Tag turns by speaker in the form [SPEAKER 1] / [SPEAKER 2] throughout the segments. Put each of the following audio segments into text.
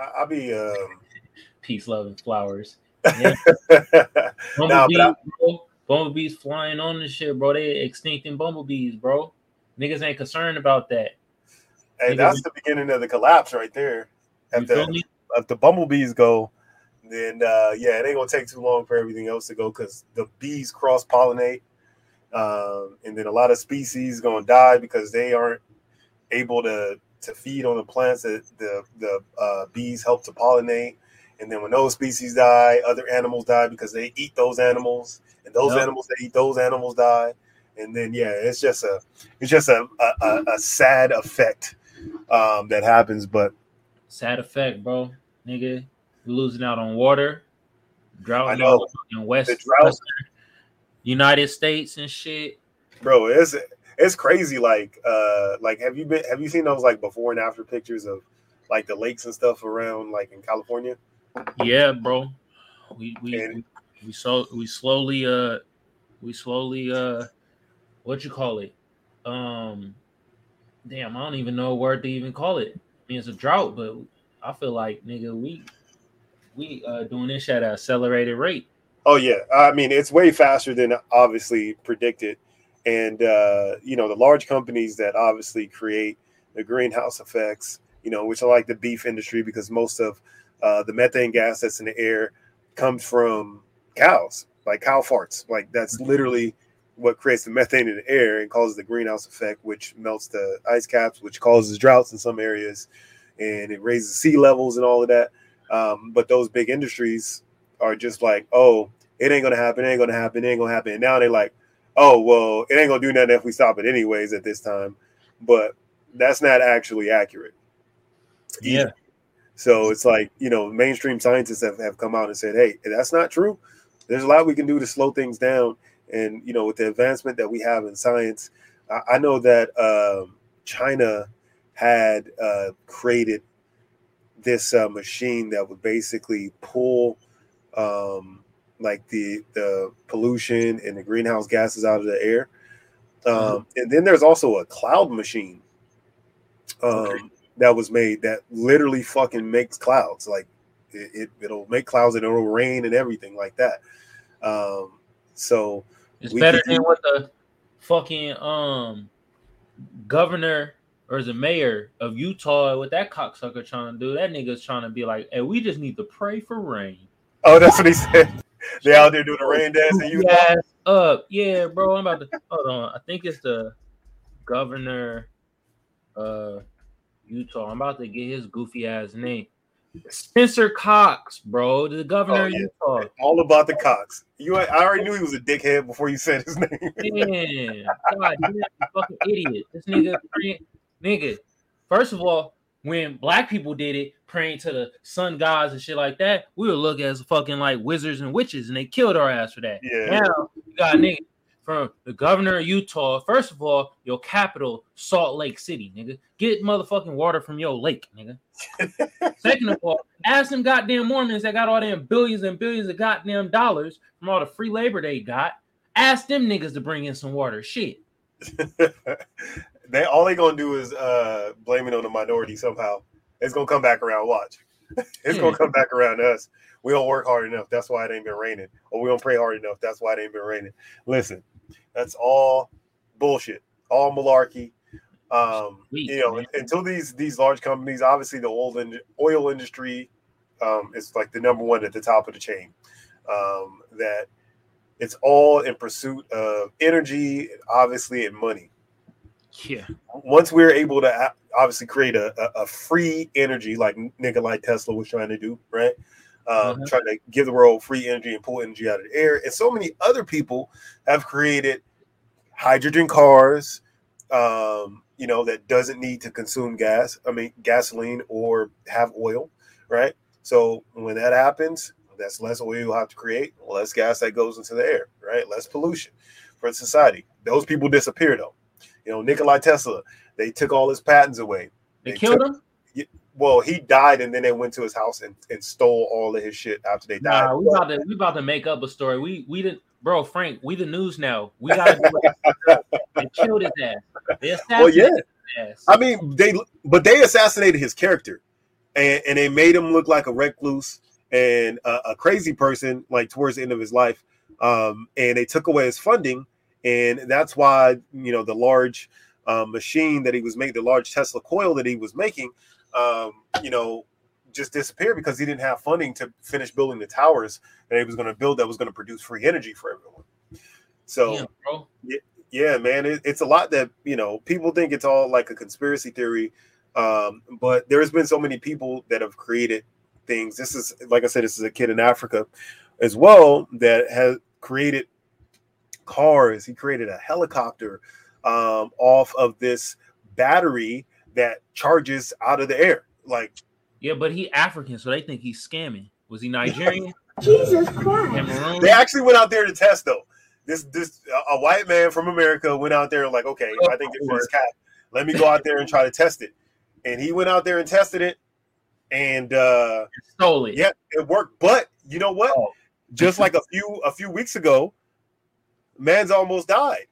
[SPEAKER 1] I, will be um...
[SPEAKER 2] peace, love, and flowers. Yeah. nah, I... bro, bumblebees flying on the shit, bro. They extincting bumblebees, bro. Niggas ain't concerned about that.
[SPEAKER 1] Hey, Niggas that's the beginning of the collapse right there. If the, if the bumblebees go, then uh, yeah, it ain't gonna take too long for everything else to go because the bees cross pollinate, um, and then a lot of species gonna die because they aren't able to to feed on the plants that the the uh, bees help to pollinate. And then when those species die, other animals die because they eat those animals, and those yep. animals that eat those animals die. And then yeah, it's just a it's just a a, a sad effect um, that happens. But
[SPEAKER 2] sad effect, bro, nigga, We're losing out on water, drought I know. in West drought. United States and shit.
[SPEAKER 1] Bro, it's it's crazy. Like, uh, like have you been have you seen those like before and after pictures of like the lakes and stuff around like in California?
[SPEAKER 2] Yeah, bro. We we and, we so we slowly uh we slowly uh what you call it? Um damn, I don't even know a word to even call it. I mean it's a drought, but I feel like nigga we we uh doing this at an accelerated rate.
[SPEAKER 1] Oh yeah. I mean it's way faster than obviously predicted. And uh, you know, the large companies that obviously create the greenhouse effects, you know, which are like the beef industry because most of uh, the methane gas that's in the air comes from cows, like cow farts. Like that's mm-hmm. literally what creates the methane in the air and causes the greenhouse effect, which melts the ice caps, which causes droughts in some areas, and it raises sea levels and all of that. Um, but those big industries are just like, oh, it ain't gonna happen, it ain't gonna happen, it ain't gonna happen. And now they're like, oh, well, it ain't gonna do nothing if we stop it anyways at this time. But that's not actually accurate.
[SPEAKER 2] Yeah.
[SPEAKER 1] So it's like, you know, mainstream scientists have, have come out and said, hey, that's not true. There's a lot we can do to slow things down. And, you know, with the advancement that we have in science, I, I know that um, China had uh, created this uh, machine that would basically pull um, like the the pollution and the greenhouse gases out of the air. Um, mm-hmm. And then there's also a cloud machine. Um, okay that was made that literally fucking makes clouds. Like it, it will make clouds and it'll rain and everything like that. Um, so
[SPEAKER 2] it's better than what the fucking um governor or the mayor of Utah with that cocksucker trying to do. That nigga's trying to be like, hey, we just need to pray for rain.
[SPEAKER 1] Oh, that's what he said. They out there doing the rain dance in Utah. Yes,
[SPEAKER 2] up, yeah, bro. I'm about to hold on. I think it's the governor. Uh, Utah. I'm about to get his goofy ass name. Spencer Cox, bro, the governor oh, yeah. of Utah.
[SPEAKER 1] All about the Cox. You, I already knew he was a dickhead before you said his name.
[SPEAKER 2] Man, God, a fucking idiot. This nigga, nigga. First of all, when black people did it, praying to the sun gods and shit like that, we would look as fucking like wizards and witches, and they killed our ass for that.
[SPEAKER 1] Yeah.
[SPEAKER 2] Now you got nigga from the governor of Utah. First of all, your capital, Salt Lake City, nigga. Get motherfucking water from your lake, nigga. Second of all, ask them goddamn Mormons that got all them billions and billions of goddamn dollars from all the free labor they got. Ask them niggas to bring in some water. Shit.
[SPEAKER 1] they all they gonna do is uh blame it on the minority somehow. It's gonna come back around. Watch. it's yeah. gonna come back around to us. We don't work hard enough. That's why it ain't been raining. Or we don't pray hard enough. That's why it ain't been raining. Listen, that's all bullshit, all malarkey. Um, Sweet, you know, man. until these these large companies, obviously the oil in, oil industry um, is like the number one at the top of the chain. Um, that it's all in pursuit of energy, obviously, and money.
[SPEAKER 2] Yeah.
[SPEAKER 1] Once we're able to obviously create a, a, a free energy like Nikola Tesla was trying to do, right? um, mm-hmm. trying to give the world free energy and pull energy out of the air. And so many other people have created hydrogen cars, um, you know, that doesn't need to consume gas, I mean, gasoline or have oil, right? So when that happens, that's less oil you'll have to create, less gas that goes into the air, right? Less pollution for society. Those people disappear though. You know, Nikola Tesla, they took all his patents away.
[SPEAKER 2] They, they killed took, him?
[SPEAKER 1] well, he died, and then they went to his house and, and stole all of his shit after they died.
[SPEAKER 2] Nah, we about to we about to make up a story. We we didn't, bro. Frank, we the news now. We gotta do they killed his ass. They
[SPEAKER 1] assassinated well, yeah. His ass. I mean, they but they assassinated his character. and, and they made him look like a recluse and a, a crazy person, like towards the end of his life. Um, and they took away his funding, and that's why you know the large um, machine that he was making, the large Tesla coil that he was making, um, you know, just disappeared because he didn't have funding to finish building the towers that he was going to build that was going to produce free energy for everyone. So, yeah, yeah man, it, it's a lot that you know people think it's all like a conspiracy theory, um, but there's been so many people that have created things. This is like I said, this is a kid in Africa as well that has created cars. He created a helicopter um, off of this battery that charges out of the air. Like,
[SPEAKER 2] yeah, but he African, so they think he's scamming. Was he Nigerian? Jesus Christ!
[SPEAKER 1] They actually went out there to test though. This this a white man from America went out there like, okay, I think this is cat. Let me go out there and try to test it. And he went out there and tested it, and uh
[SPEAKER 2] stole it.
[SPEAKER 1] Yeah, it worked. But you know what? Oh. Just like a few a few weeks ago, man's almost died,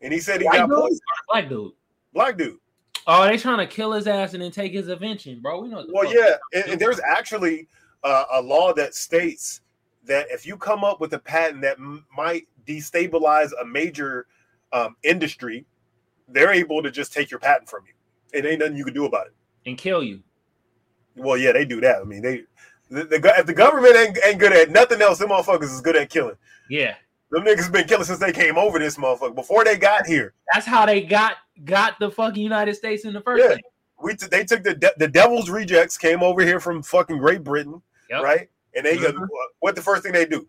[SPEAKER 1] and he said he white got dude? poisoned.
[SPEAKER 2] Black dude.
[SPEAKER 1] Black dude.
[SPEAKER 2] Oh, they trying to kill his ass and then take his invention, bro. We know.
[SPEAKER 1] Well, yeah, and, and, there's actually uh, a law that states that if you come up with a patent that m- might destabilize a major um, industry, they're able to just take your patent from you. It ain't nothing you can do about it
[SPEAKER 2] and kill you.
[SPEAKER 1] Well, yeah, they do that. I mean, they the, the, if the government ain't, ain't good at nothing else, them motherfuckers is good at killing.
[SPEAKER 2] Yeah,
[SPEAKER 1] them niggas been killing since they came over this motherfucker before they got here.
[SPEAKER 2] That's how they got got the fucking United States in the first yeah. place.
[SPEAKER 1] We t- they took the de- the devil's rejects came over here from fucking Great Britain, yep. right? And they mm-hmm. what the first thing they do?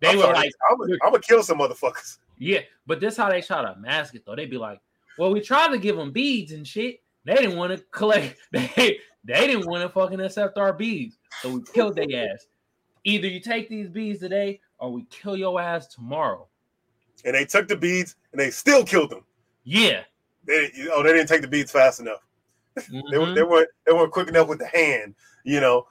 [SPEAKER 2] They I'm were sorry, like,
[SPEAKER 1] I'm gonna kill some motherfuckers.
[SPEAKER 2] Yeah, but this how they try to mask it though. They'd be like, well, we tried to give them beads and shit. They didn't want to collect. They they didn't want to fucking accept our beads, so we killed their ass. Either you take these beads today, or we kill your ass tomorrow.
[SPEAKER 1] And they took the beads, and they still killed them.
[SPEAKER 2] Yeah.
[SPEAKER 1] They oh they didn't take the beads fast enough. Mm-hmm. they, were, they weren't they weren't quick enough with the hand, you know.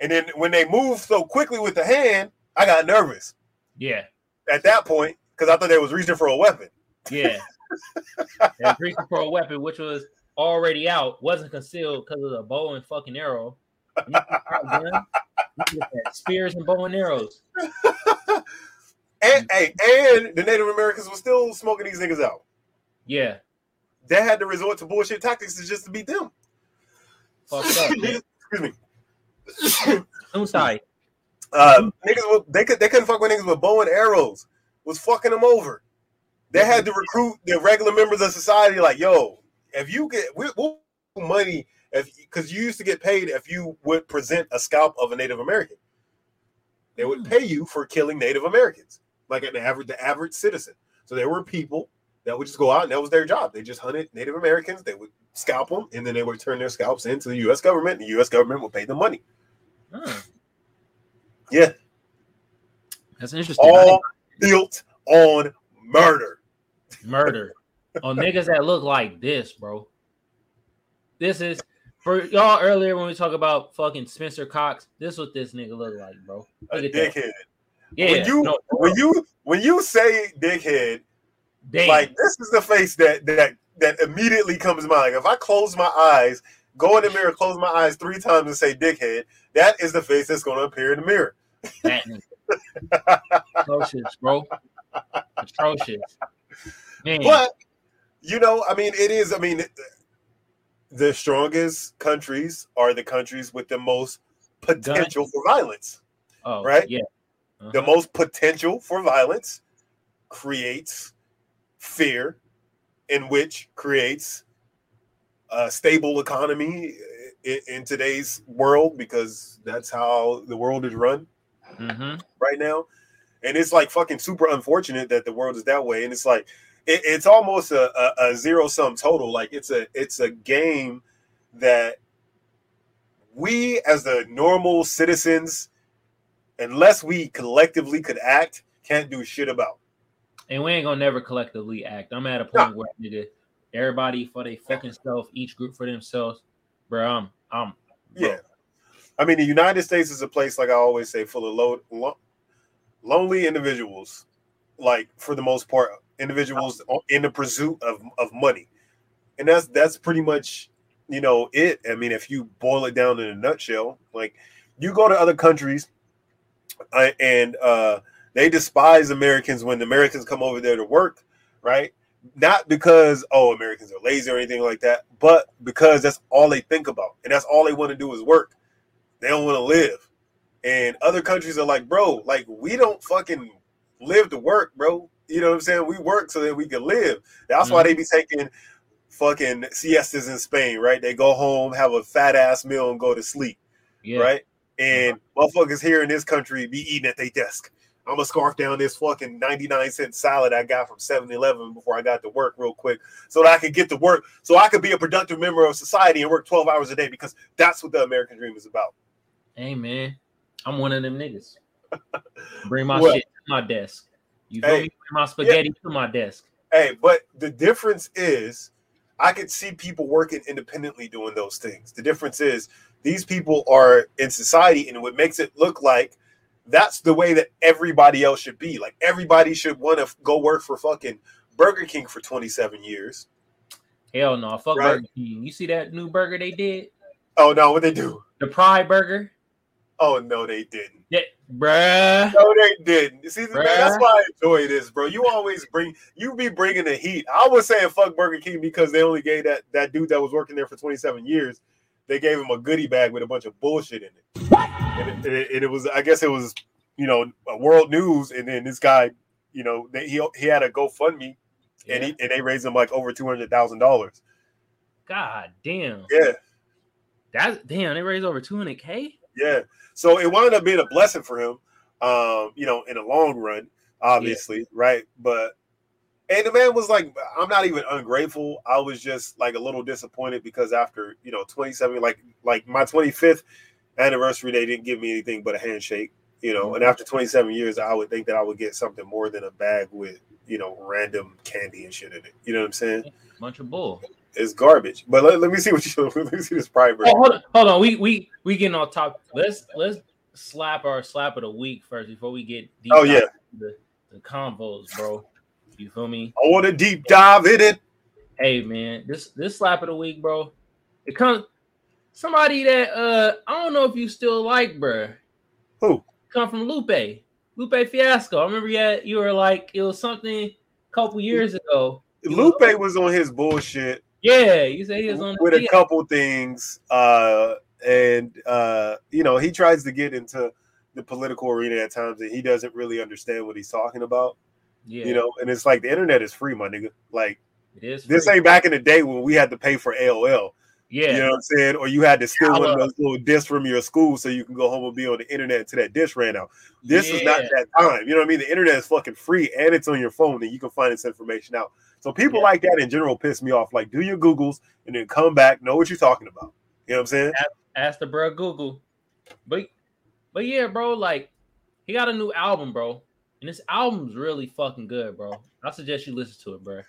[SPEAKER 1] And then when they moved so quickly with the hand, I got nervous.
[SPEAKER 2] Yeah.
[SPEAKER 1] At that point, because I thought they was reaching for a weapon.
[SPEAKER 2] Yeah. reaching for a weapon, which was already out, wasn't concealed because of the bow and fucking arrow. Spears and bow and arrows.
[SPEAKER 1] and hey, and the Native Americans were still smoking these niggas out.
[SPEAKER 2] Yeah.
[SPEAKER 1] They had to resort to bullshit tactics just to beat them.
[SPEAKER 2] Fucked up. Excuse
[SPEAKER 1] me.
[SPEAKER 2] I'm sorry.
[SPEAKER 1] Uh, niggas, they could they couldn't fuck with niggas with bow and arrows. Was fucking them over. They had to recruit the regular members of society. Like, yo, if you get we, we'll money because you used to get paid if you would present a scalp of a Native American. They would hmm. pay you for killing Native Americans, like an average the average citizen. So there were people that would just go out and that was their job. They just hunted Native Americans. They would scalp them, and then they would turn their scalps into the U.S. government. And the U.S. government would pay them money. Hmm. Yeah,
[SPEAKER 2] that's interesting.
[SPEAKER 1] All built on murder.
[SPEAKER 2] Murder on niggas that look like this, bro. This is for y'all earlier when we talk about fucking Spencer Cox. This what this nigga look like, bro.
[SPEAKER 1] Look a dickhead. That. Yeah. When you no, when you when you say dickhead, Damn. like this is the face that that that immediately comes to mind. If I close my eyes, go in the mirror, close my eyes three times, and say dickhead, that is the face that's going to appear in the mirror.
[SPEAKER 2] Atrocious, bro. Atrocious.
[SPEAKER 1] Man. But you know, I mean, it is. I mean, the strongest countries are the countries with the most potential Gun. for violence.
[SPEAKER 2] Oh,
[SPEAKER 1] right?
[SPEAKER 2] Yeah.
[SPEAKER 1] Uh-huh. The most potential for violence creates fear, in which creates a stable economy in, in today's world because that's how the world is run
[SPEAKER 2] mm-hmm.
[SPEAKER 1] right now. And it's like fucking super unfortunate that the world is that way. And it's like it, it's almost a, a, a zero sum total. Like it's a it's a game that we as the normal citizens, unless we collectively could act, can't do shit about.
[SPEAKER 2] And we ain't gonna never collectively act. I'm at a point where nigga, everybody for their fucking self, each group for themselves, bro. I'm, I'm,
[SPEAKER 1] bro. yeah. I mean, the United States is a place, like I always say, full of low, lo- lonely individuals. Like for the most part, individuals in the pursuit of, of money. And that's that's pretty much you know, it. I mean, if you boil it down in a nutshell, like you go to other countries uh, and uh, they despise Americans when Americans come over there to work, right? Not because oh Americans are lazy or anything like that, but because that's all they think about, and that's all they want to do is work. They don't want to live. And other countries are like, bro, like we don't fucking live to work, bro. You know what I'm saying? We work so that we can live. That's mm-hmm. why they be taking fucking siestas in Spain, right? They go home, have a fat ass meal, and go to sleep. Yeah. Right? And uh-huh. motherfuckers here in this country be eating at their desk. I'm gonna scarf down this fucking 99 cent salad I got from 7-Eleven before I got to work real quick so that I could get to work, so I could be a productive member of society and work 12 hours a day because that's what the American dream is about.
[SPEAKER 2] Hey man, I'm one of them niggas. Bring my shit to my desk. You hey, me? Bring my spaghetti yeah. to my desk.
[SPEAKER 1] Hey, but the difference is I could see people working independently doing those things. The difference is these people are in society, and what makes it look like that's the way that everybody else should be. Like everybody should want to go work for fucking Burger King for 27 years.
[SPEAKER 2] Hell no, fuck right? Burger King. You see that new burger they did?
[SPEAKER 1] Oh no, what they do?
[SPEAKER 2] The Pride Burger.
[SPEAKER 1] Oh no, they didn't.
[SPEAKER 2] Yeah, bruh.
[SPEAKER 1] No, they didn't. See, man, that's why I enjoy this, bro. You always bring, you be bringing the heat. I was saying fuck Burger King because they only gave that that dude that was working there for 27 years. They gave him a goodie bag with a bunch of bullshit in it. And it, and it, it was, I guess, it was, you know, world news. And then this guy, you know, they, he he had a GoFundMe, yeah. and he and they raised him like over two hundred thousand dollars.
[SPEAKER 2] God damn.
[SPEAKER 1] Yeah.
[SPEAKER 2] That damn, they raised over two hundred k.
[SPEAKER 1] Yeah. So it wound up being a blessing for him, um, you know, in the long run, obviously, yeah. right? But and the man was like, I'm not even ungrateful. I was just like a little disappointed because after you know 27, like like my 25th anniversary, they didn't give me anything but a handshake, you know. Mm-hmm. And after 27 years, I would think that I would get something more than a bag with you know random candy and shit in it. You know what I'm saying?
[SPEAKER 2] Bunch of bull.
[SPEAKER 1] It's garbage. But let, let me see what you let me see this private.
[SPEAKER 2] Oh, hold on, hold on. We we we getting on top. Let's let's slap our slap of the week first before we get
[SPEAKER 1] deep oh yeah
[SPEAKER 2] the, the combos, bro. You feel me?
[SPEAKER 1] I want to deep dive in it.
[SPEAKER 2] Hey man, this this slap of the week, bro. It comes somebody that uh I don't know if you still like, bro.
[SPEAKER 1] Who?
[SPEAKER 2] Come from Lupe. Lupe Fiasco. I remember you had, you were like it was something a couple years ago.
[SPEAKER 1] Lupe was on his bullshit
[SPEAKER 2] yeah, you say he was on
[SPEAKER 1] with a couple things, uh, and uh, you know he tries to get into the political arena at times, and he doesn't really understand what he's talking about. Yeah, you know, and it's like the internet is free, my nigga. Like it is. Free. This ain't back in the day when we had to pay for AOL. Yeah, you know what I'm saying, or you had to steal one of those little discs from your school so you can go home and be on the internet until that disk ran out. This yeah. is not that time. You know what I mean? The internet is fucking free and it's on your phone, and you can find this information out. So people yeah. like that in general piss me off. Like, do your Googles and then come back, know what you're talking about. You know what I'm saying?
[SPEAKER 2] Ask, ask the bro Google. But but yeah, bro, like he got a new album, bro. And this album's really fucking good, bro. I suggest you listen to it, bro.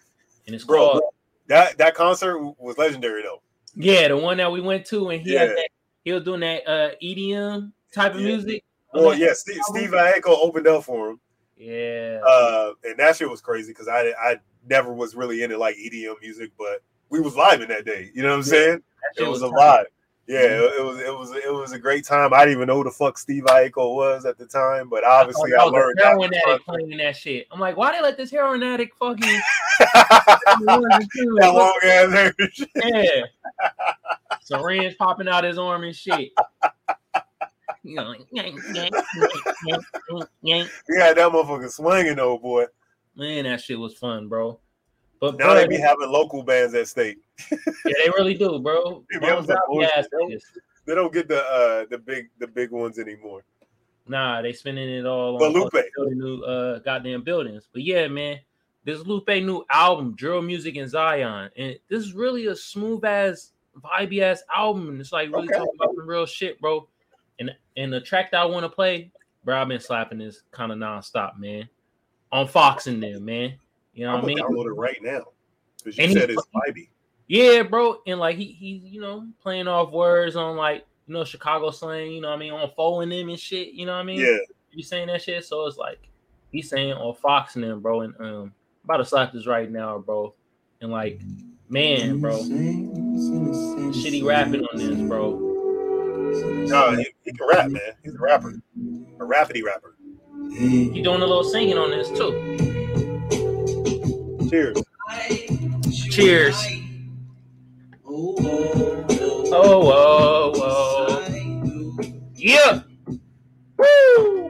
[SPEAKER 2] And it's bro, called
[SPEAKER 1] that that concert was legendary though.
[SPEAKER 2] Yeah, the one that we went to and he yeah. that, he was doing that uh EDM type of yeah. music.
[SPEAKER 1] Well, yeah, Steve, Steve opened up for him.
[SPEAKER 2] Yeah.
[SPEAKER 1] Uh, and that shit was crazy because I I never was really into like EDM music, but we was vibing that day. You know what I'm saying? It was, was a vibe. Yeah, mm-hmm. it was it was it was a great time. I didn't even know who the fuck Steve Aoki was at the time, but obviously I, I learned.
[SPEAKER 2] Heroin addict playing that shit. I'm like, why they let this heroin addict fucking that long ass hair? Yeah, syringe popping out his arm and shit. You know, like, yeah,
[SPEAKER 1] that motherfucker swinging though, boy.
[SPEAKER 2] Man, that shit was fun, bro.
[SPEAKER 1] But now bro, they be having local bands at state.
[SPEAKER 2] yeah, they really do, bro. they, don't,
[SPEAKER 1] they don't get the uh the big the big ones anymore.
[SPEAKER 2] Nah, they spending it all
[SPEAKER 1] but on Lupe.
[SPEAKER 2] new uh goddamn buildings. But yeah, man, this Lupe new album, Drill Music in Zion, and this is really a smooth ass, vibey ass album. It's like really okay. talking about some real shit, bro. And and the track that I want to play, bro, I've been slapping this kind of nonstop, man on Faux Nem, man. You know I'm what I mean?
[SPEAKER 1] Download it right now because you and said it's vibey.
[SPEAKER 2] Yeah, bro, and like he he's you know playing off words on like you know Chicago slang. You know what I mean on following them and shit. You know what I mean?
[SPEAKER 1] Yeah.
[SPEAKER 2] You saying that shit, so it's like he's saying on Faux Nem, bro. And um, about to slap this right now, bro. And like Man, bro. Shitty rapping on this, bro.
[SPEAKER 1] No, he, he can rap, man. He's a rapper. A rapidy rapper.
[SPEAKER 2] He doing a little singing on this too.
[SPEAKER 1] Cheers.
[SPEAKER 2] Cheers. Oh, oh, oh. Yeah. Woo!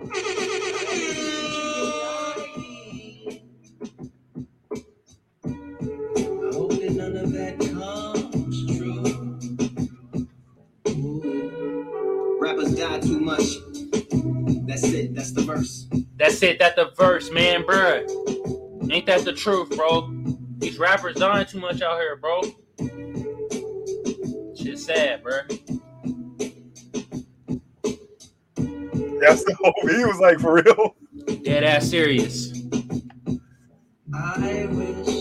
[SPEAKER 3] Rappers die too much. That's it. That's the verse.
[SPEAKER 2] That's it. That's the verse, man, bruh. Ain't that the truth, bro? These rappers dying too much out here, bro. Shit sad, bruh.
[SPEAKER 1] That's the whole. He was like, for real.
[SPEAKER 2] Dead ass serious.
[SPEAKER 3] I wish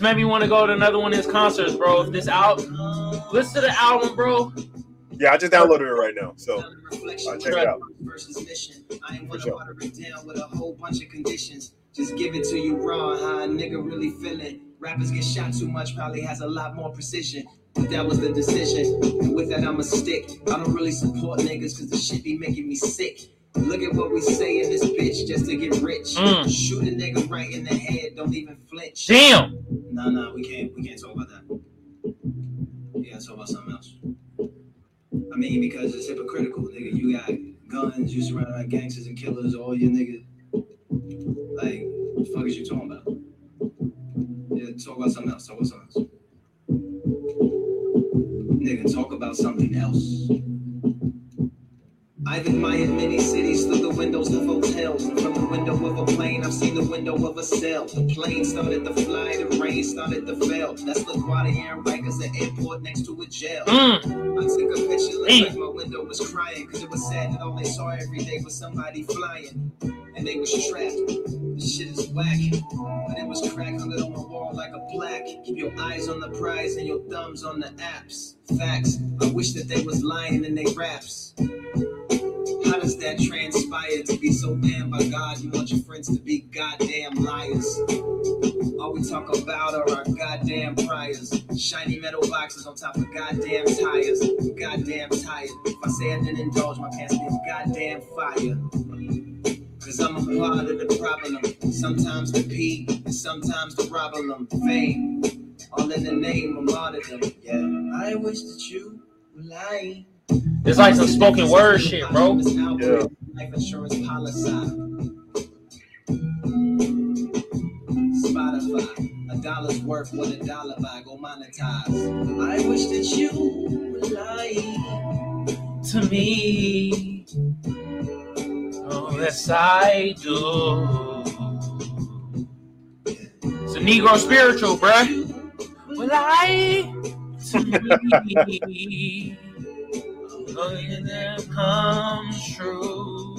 [SPEAKER 2] This made me want to go to another one of his concerts, bro. If this out, listen to the album, bro.
[SPEAKER 1] Yeah, I just downloaded it right now. So
[SPEAKER 3] Reflection,
[SPEAKER 1] uh, check it out.
[SPEAKER 3] versus mission. I ain't wanna
[SPEAKER 1] sure.
[SPEAKER 3] water it down with a whole bunch of conditions. Just give it to you raw, how a nigga really feeling. Rappers get shot too much, probably has a lot more precision. But that was the decision. And with that, I'ma stick. I don't really support niggas cause the shit be making me sick. Look at what we say in this bitch just to get rich.
[SPEAKER 2] Mm.
[SPEAKER 3] Shoot a nigga right in the head, don't even flinch.
[SPEAKER 2] Damn.
[SPEAKER 3] No, no, we can't. We can't talk about that. We gotta talk about something else. I mean, because it's hypocritical, nigga. You got guns, you surrounded by gangsters and killers, all your niggas. Like, what the fuck is you talking about? Yeah, talk about something else. Talk about something else. Nigga, talk about something else. I've admired many cities through the windows of hotels. And from the window of a plane, I've seen the window of a cell. The plane started to fly, the rain started to fail. That's LaGuardia and Rikers, the airport next to a jail.
[SPEAKER 2] Mm.
[SPEAKER 3] I took a picture, looked
[SPEAKER 2] Damn.
[SPEAKER 3] like my window was crying, cause it was sad that all they saw every day was somebody flying. And they was trapped. This shit is whack. But it was cracked on it on the wall like a plaque. Keep your eyes on the prize and your thumbs on the apps. Facts. I wish that they was lying in their raps. How does that transpire to be so damned by God? You want your friends to be goddamn liars. All we talk about are our goddamn priors. Shiny metal boxes on top of goddamn tires. Goddamn tired. If I say I didn't indulge, my pants be goddamn fire. Cause I'm a part of the problem. Sometimes the P and sometimes the problem. Fame. All in the name of martyrdom. Yeah. I wish that you were lying.
[SPEAKER 2] It's like some spoken word shit, bro.
[SPEAKER 1] Yeah.
[SPEAKER 3] Life insurance policy. Spotify, a dollar's worth what a dollar buy. Go monetize. I wish that you would lie
[SPEAKER 2] To me. Oh, yes, I do. It's a Negro spiritual, bruh. Well, I to me. Looking true.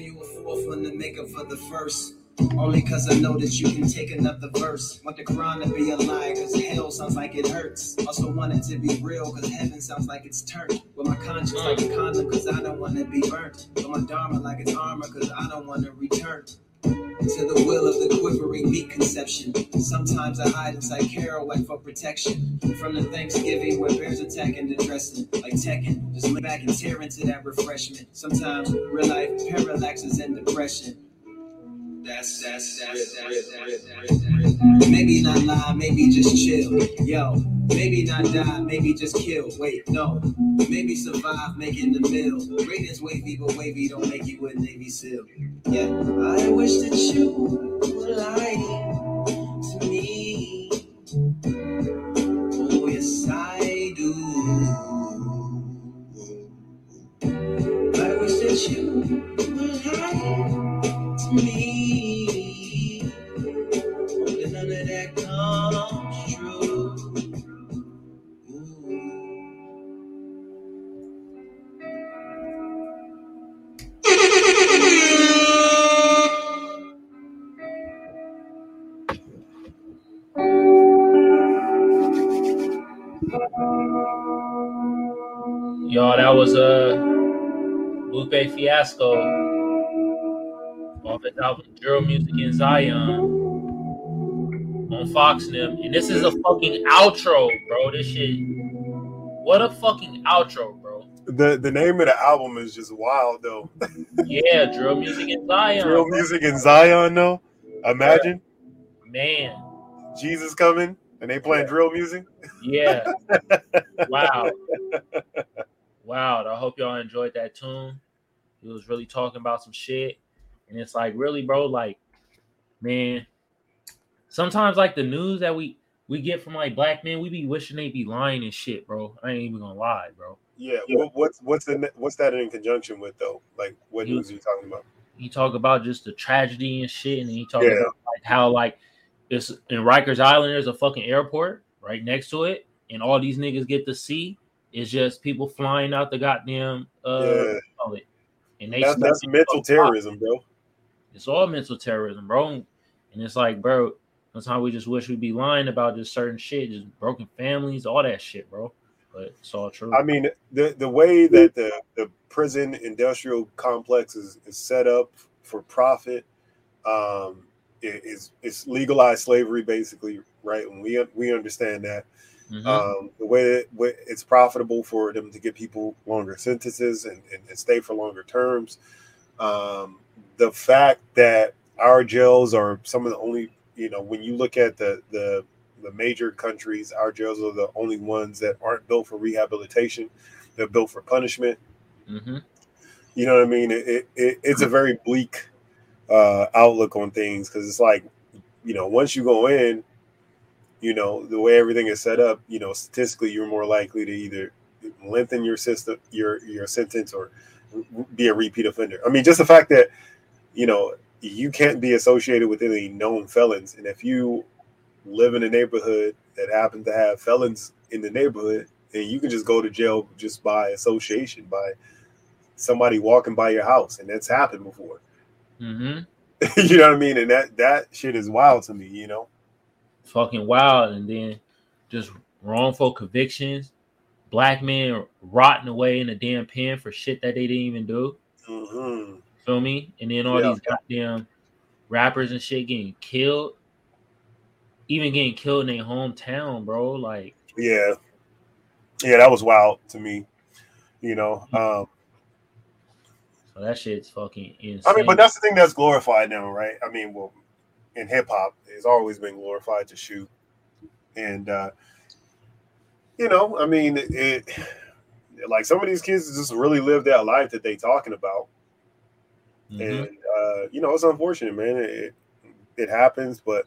[SPEAKER 3] You a fourth one to make up for the first. Only cause I know that you can take another verse. Want the Quran to be a lie, cause hell sounds like it hurts. Also want it to be real, cause heaven sounds like it's turned. With my conscience like a condom, cause I don't wanna be burnt. With my dharma like it's armor, cause I don't wanna return. To the will of the quivering meat conception. Sometimes I hide inside Kerouac for protection. From the Thanksgiving where bears attacking the dressing. Like Tekken, just lay back and tear into that refreshment. Sometimes real life parallaxes and depression. That's that's that's that's that's that's Maybe not lie, maybe just chill. Yo, maybe not die, maybe just kill. Wait, no. Maybe survive making the meal. Ratings wavy, but wavy don't make you a Navy SEAL. Yeah, I wish that you were lying
[SPEAKER 2] Lupe Fiasco off his album Drill Music in Zion on Faux Nem. And this is a fucking outro, bro. This shit. What a fucking outro, bro.
[SPEAKER 1] The the name of the album is just wild though.
[SPEAKER 2] yeah, Drill Music in Zion.
[SPEAKER 1] Drill Music in Zion though. Imagine.
[SPEAKER 2] Man.
[SPEAKER 1] Jesus coming and they playing drill music.
[SPEAKER 2] Yeah. wow. Wow. I hope y'all enjoyed that tune. He was really talking about some shit. And it's like, really, bro, like, man, sometimes like the news that we we get from like black men, we be wishing they be lying and shit, bro. I ain't even gonna lie, bro.
[SPEAKER 1] Yeah, what, what's what's the what's that in conjunction with though? Like, what he, news are you talking about?
[SPEAKER 2] He talk about just the tragedy and shit, and he talk yeah. about like how like it's in Rikers Island. There's a fucking airport right next to it, and all these niggas get to see is just people flying out the goddamn uh, yeah.
[SPEAKER 1] And they that's, that's mental terrorism, bro.
[SPEAKER 2] It's all mental terrorism, bro. And it's like, bro, sometimes we just wish we'd be lying about this certain shit, just broken families, all that shit, bro. But it's all true.
[SPEAKER 1] I mean, the the way that the, the prison industrial complex is, is set up for profit, um, is is legalized slavery basically, right? And we we understand that. Mm-hmm. Um, the way that it's profitable for them to get people longer sentences and, and, and stay for longer terms. Um, the fact that our jails are some of the only, you know, when you look at the the the major countries, our jails are the only ones that aren't built for rehabilitation. They're built for punishment. Mm-hmm. You know what I mean? It, it it's a very bleak uh, outlook on things because it's like, you know, once you go in, you know, the way everything is set up, you know, statistically, you're more likely to either lengthen your system, your your sentence, or be a repeat offender. I mean, just the fact that you know, you can't be associated with any known felons. And if you live in a neighborhood that happens to have felons in the neighborhood, and you can just go to jail just by association, by somebody walking by your house, and that's happened before. Mm-hmm. you know what I mean? And that that shit is wild to me. You know,
[SPEAKER 2] fucking wild. And then just wrongful convictions, black men rotting away in a damn pen for shit that they didn't even do. Mm-hmm. Feel me? And then all yeah. these goddamn rappers and shit getting killed, even getting killed in their hometown, bro. Like,
[SPEAKER 1] yeah, yeah, that was wild to me. You know, mm-hmm. um,
[SPEAKER 2] so that shit's fucking insane.
[SPEAKER 1] I mean, but that's the thing that's glorified now, right? I mean, well, in hip hop, it's always been glorified to shoot, and uh, you know, I mean, it, it like some of these kids just really live that life that they talking about Mm-hmm. And uh, you know, it's unfortunate, man. It it happens, but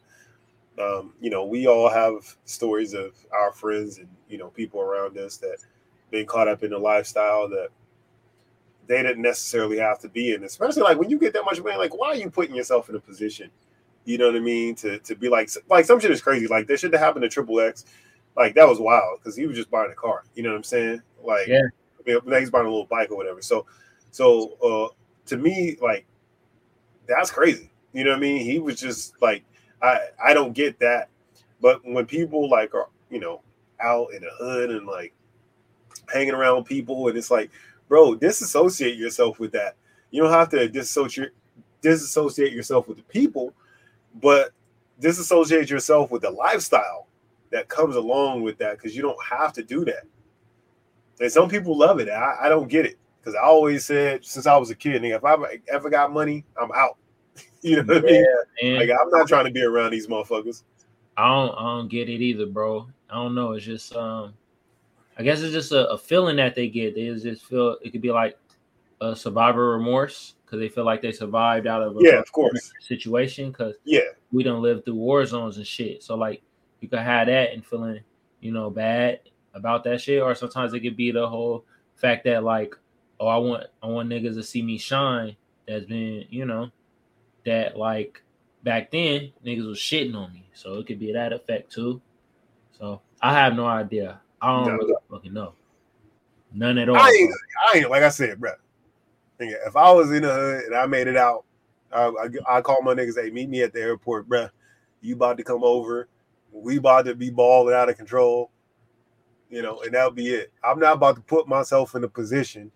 [SPEAKER 1] um, you know, we all have stories of our friends and you know people around us that been caught up in a lifestyle that they didn't necessarily have to be in. Especially like when you get that much money, like why are you putting yourself in a position? You know what I mean? To to be like like some shit is crazy. Like this should have happened to Triple X. Like that was wild because he was just buying a car. You know what I'm saying? Like yeah, I mean, he's buying a little bike or whatever. So so uh, to me, like that's crazy. You know what I mean? He was just like, I I don't get that. But when people like are, you know, out in the hood and like hanging around people, and it's like, bro, disassociate yourself with that. You don't have to disassociate disassociate yourself with the people, but disassociate yourself with the lifestyle that comes along with that because you don't have to do that. And some people love it. I, I don't get it because I always said since I was a kid, nigga, if I ever got money, I'm out. you know what yeah, I mean? Like I'm not trying to be around these motherfuckers.
[SPEAKER 2] I don't, I don't get it either, bro. I don't know. It's just, um, I guess it's just a, a feeling that they get. They just feel it could be like a survivor remorse because they feel like they survived out of a
[SPEAKER 1] yeah, of course
[SPEAKER 2] situation. Because
[SPEAKER 1] yeah,
[SPEAKER 2] we don't live through war zones and shit. So like you could have that and feeling, you know, bad about that shit, or sometimes it could be the whole fact that like oh, I want I want niggas to see me shine. That's been, you know, that like back then niggas was shitting on me. So it could be that effect too. So I have no idea. I don't no. really fucking know. None at all.
[SPEAKER 1] I ain't, I ain't like I said, bro. If I was in the hood and I made it out, I, I, I call my niggas, hey, meet me at the airport, bro. You about to come over. We about to be balling out of control. you know, and that'll be it. I'm not about to put myself in a position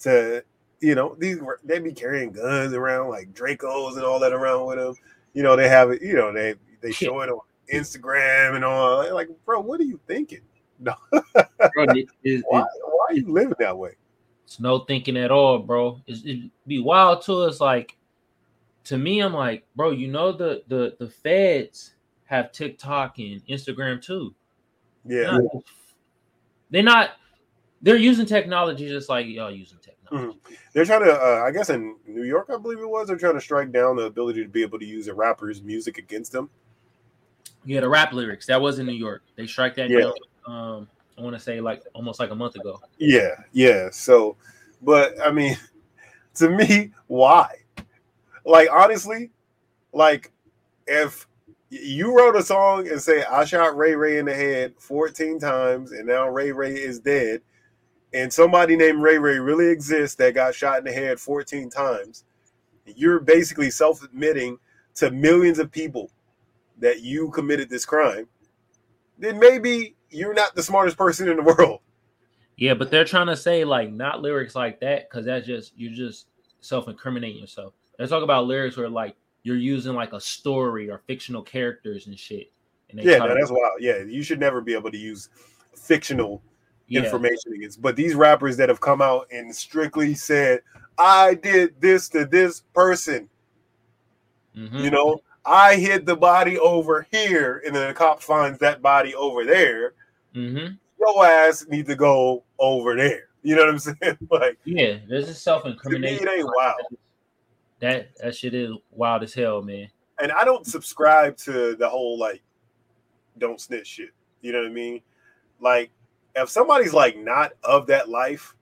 [SPEAKER 1] to, you know, these they be carrying guns around like Dracos and all that around with them. You know, they have it. You know, they they show it on Instagram and all. Like, bro, what are you thinking? No, bro, it, it, why, why are you living that way?
[SPEAKER 2] It's no thinking at all, bro. It's, it'd be wild to us. Like, to me, I'm like, bro, you know the the the feds have TikTok and Instagram too.
[SPEAKER 1] Yeah,
[SPEAKER 2] they're not, they're, not, they're using technology just like y'all using technology.
[SPEAKER 1] Mm-hmm. They're trying to, uh, I guess, in New York, I believe it was. They're trying to strike down the ability to be able to use a rapper's music against them.
[SPEAKER 2] Yeah, the rap lyrics that was in New York. They strike that yeah. down um, I want to say like almost like a month ago.
[SPEAKER 1] Yeah, yeah. So, but I mean, to me, why? Like honestly, like if you wrote a song and say I shot Ray Ray in the head 14 times and now Ray Ray is dead, and somebody named Ray Ray really exists that got shot in the head 14 times, you're basically self-admitting to millions of people that you committed this crime, then maybe you're not the smartest person in the world.
[SPEAKER 2] Yeah, but they're trying to say like not lyrics like that because that's just you're just self-incriminating yourself. Let's talk about lyrics where like you're using like a story or fictional characters and shit.
[SPEAKER 1] And yeah, no, that's wild. Yeah, you should never be able to use fictional yeah. information against. But these rappers that have come out and strictly said, "I did this to this person," mm-hmm. you know, I hid the body over here, and then the cop finds that body over there.
[SPEAKER 2] Mm-hmm.
[SPEAKER 1] Your ass need to go over there. You know what I'm saying? like,
[SPEAKER 2] yeah, there's a self incrimination.
[SPEAKER 1] It ain't wild.
[SPEAKER 2] That that shit is wild as hell, man.
[SPEAKER 1] And I don't subscribe to the whole like, don't snitch shit. You know what I mean? Like, if somebody's like not of that life,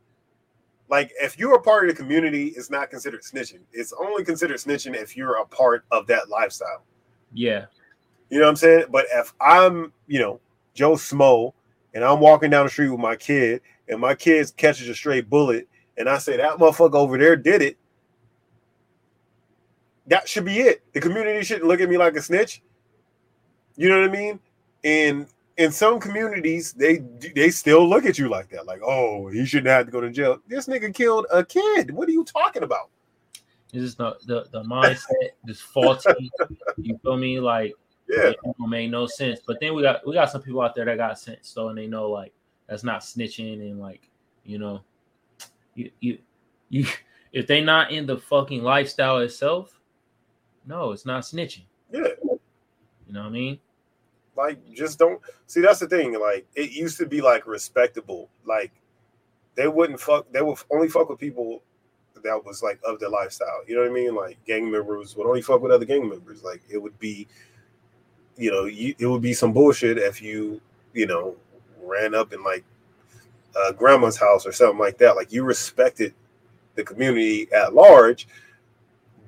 [SPEAKER 1] like if you're a part of the community, it's not considered snitching. It's only considered snitching if you're a part of that lifestyle.
[SPEAKER 2] Yeah.
[SPEAKER 1] You know what I'm saying? But if I'm, you know, Joe Smo and I'm walking down the street with my kid and my kid catches a stray bullet and I say that motherfucker over there did it, that should be it. The community shouldn't look at me like a snitch. You know what I mean? And in some communities, they they still look at you like that, like, oh, he shouldn't have to go to jail. This nigga killed a kid. What are you talking about?
[SPEAKER 2] This is the the, the mindset, this faulty. you feel me? Like,
[SPEAKER 1] yeah,
[SPEAKER 2] it made no sense. But then we got we got some people out there that got sense, so and they know like that's not snitching and like you know, you you you if they not in the fucking lifestyle itself, no, it's not snitching.
[SPEAKER 1] Yeah,
[SPEAKER 2] you know what I mean.
[SPEAKER 1] Like, just don't see. That's the thing. Like, it used to be like respectable. Like, they wouldn't fuck. They would only fuck with people that was like of their lifestyle. You know what I mean? Like, gang members would only fuck with other gang members. Like, it would be, you know, you, it would be some bullshit if you, you know, ran up in like uh, grandma's house or something like that. Like, you respected the community at large,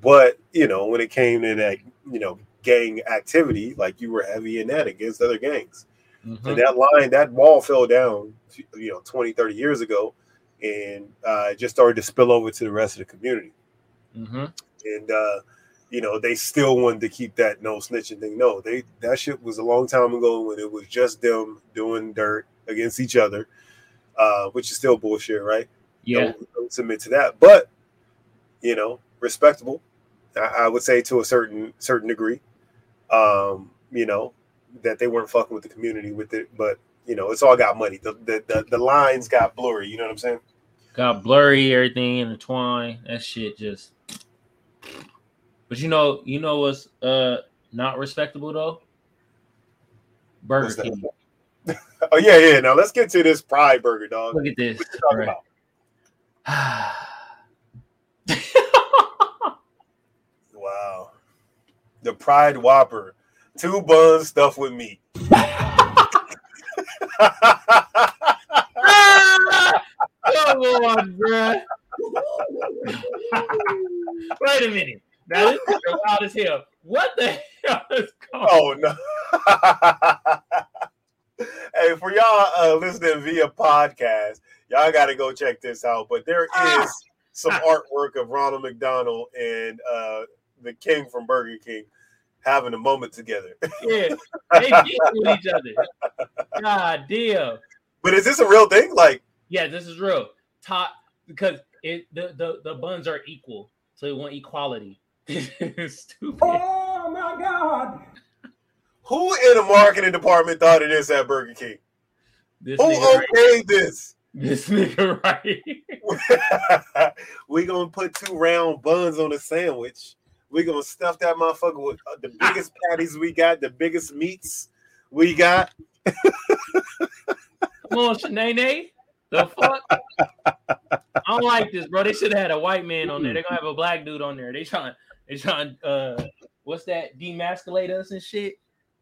[SPEAKER 1] but you know, when it came to that, you know, gang activity, like you were heavy in that against other gangs. Mm-hmm. And that line, that wall fell down, you know, 20, 30 years ago, and uh, just started to spill over to the rest of the community.
[SPEAKER 2] Mm-hmm.
[SPEAKER 1] And, uh, you know, they still wanted to keep that no snitching thing. No, they that shit was a long time ago when it was just them doing dirt against each other, uh, which is still bullshit, right?
[SPEAKER 2] Yeah.
[SPEAKER 1] Don't, don't submit to that. But, you know, respectable. I, I would say to a certain certain degree um, you know, that they weren't fucking with the community with it, but you know, it's all got money. The the the, the lines got blurry, you know what I'm saying?
[SPEAKER 2] Got blurry, everything intertwined. That shit just but you know, you know what's uh not respectable though? Burger King.
[SPEAKER 1] oh yeah, yeah. Now let's get to this pride burger, dog.
[SPEAKER 2] Look at this.
[SPEAKER 1] wow the Pride Whopper, two buns stuffed with meat. Come
[SPEAKER 2] on, bro. Wait a minute. Now this is wild as hell. What the hell is going
[SPEAKER 1] Oh no. hey, for y'all uh, listening via podcast, y'all got to go check this out. But there is ah. some artwork of Ronald McDonald and uh, the King from Burger King having a moment together.
[SPEAKER 2] yeah, they with each other. God damn.
[SPEAKER 1] But is this a real thing? Like,
[SPEAKER 2] yeah, this is real. Top because it the the, the buns are equal, so they want equality. Stupid.
[SPEAKER 3] Oh my God.
[SPEAKER 1] who in the marketing department thought of this at Burger King?
[SPEAKER 2] This
[SPEAKER 1] Who
[SPEAKER 2] nigga right.
[SPEAKER 1] okayed this?
[SPEAKER 2] This nigga right.
[SPEAKER 1] we gonna put two round buns on a sandwich. We gonna stuff that motherfucker with uh, the biggest patties we got, the biggest meats we got.
[SPEAKER 2] Come on, Shanae. The fuck? I don't like this, bro. They should have had a white man on there. They're gonna have a black dude on there. They trying, they trying, uh, what's that? Demasculate us and shit.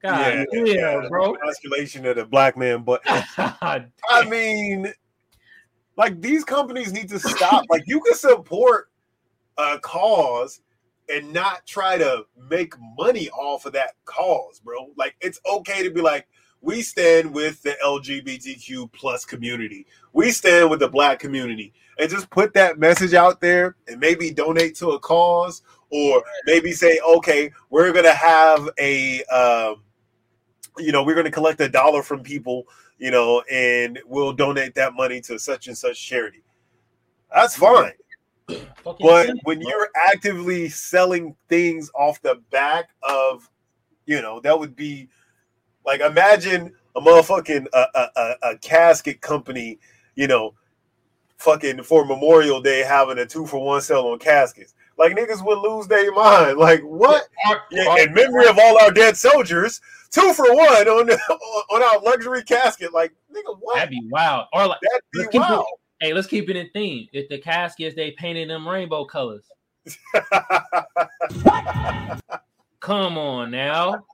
[SPEAKER 2] God, yeah, bro.
[SPEAKER 1] Emasculation of the black man, but I mean, like these companies need to stop. like you can support a cause and not try to make money off of that cause, bro. Like it's okay to be like, we stand with the LGBTQ plus community. We stand with the black community. And just put that message out there and maybe donate to a cause or maybe say, okay, we're gonna have a um, you know, we're gonna collect a dollar from people, you know, and we'll donate that money to such and such charity. That's fine. But when you're actively selling things off the back of, you know, that would be like imagine a motherfucking a, a, a, a casket company, you know, fucking for Memorial Day having a two for one sale on caskets. Like niggas would lose their mind. Like what? Yeah, in memory of all our dead soldiers, two for one on on our luxury casket. Like nigga, what?
[SPEAKER 2] that'd be wild. Or like,
[SPEAKER 1] That'd be wild.
[SPEAKER 2] Hey, let's keep it in theme. If the caskets they painted them rainbow colors. Come on now.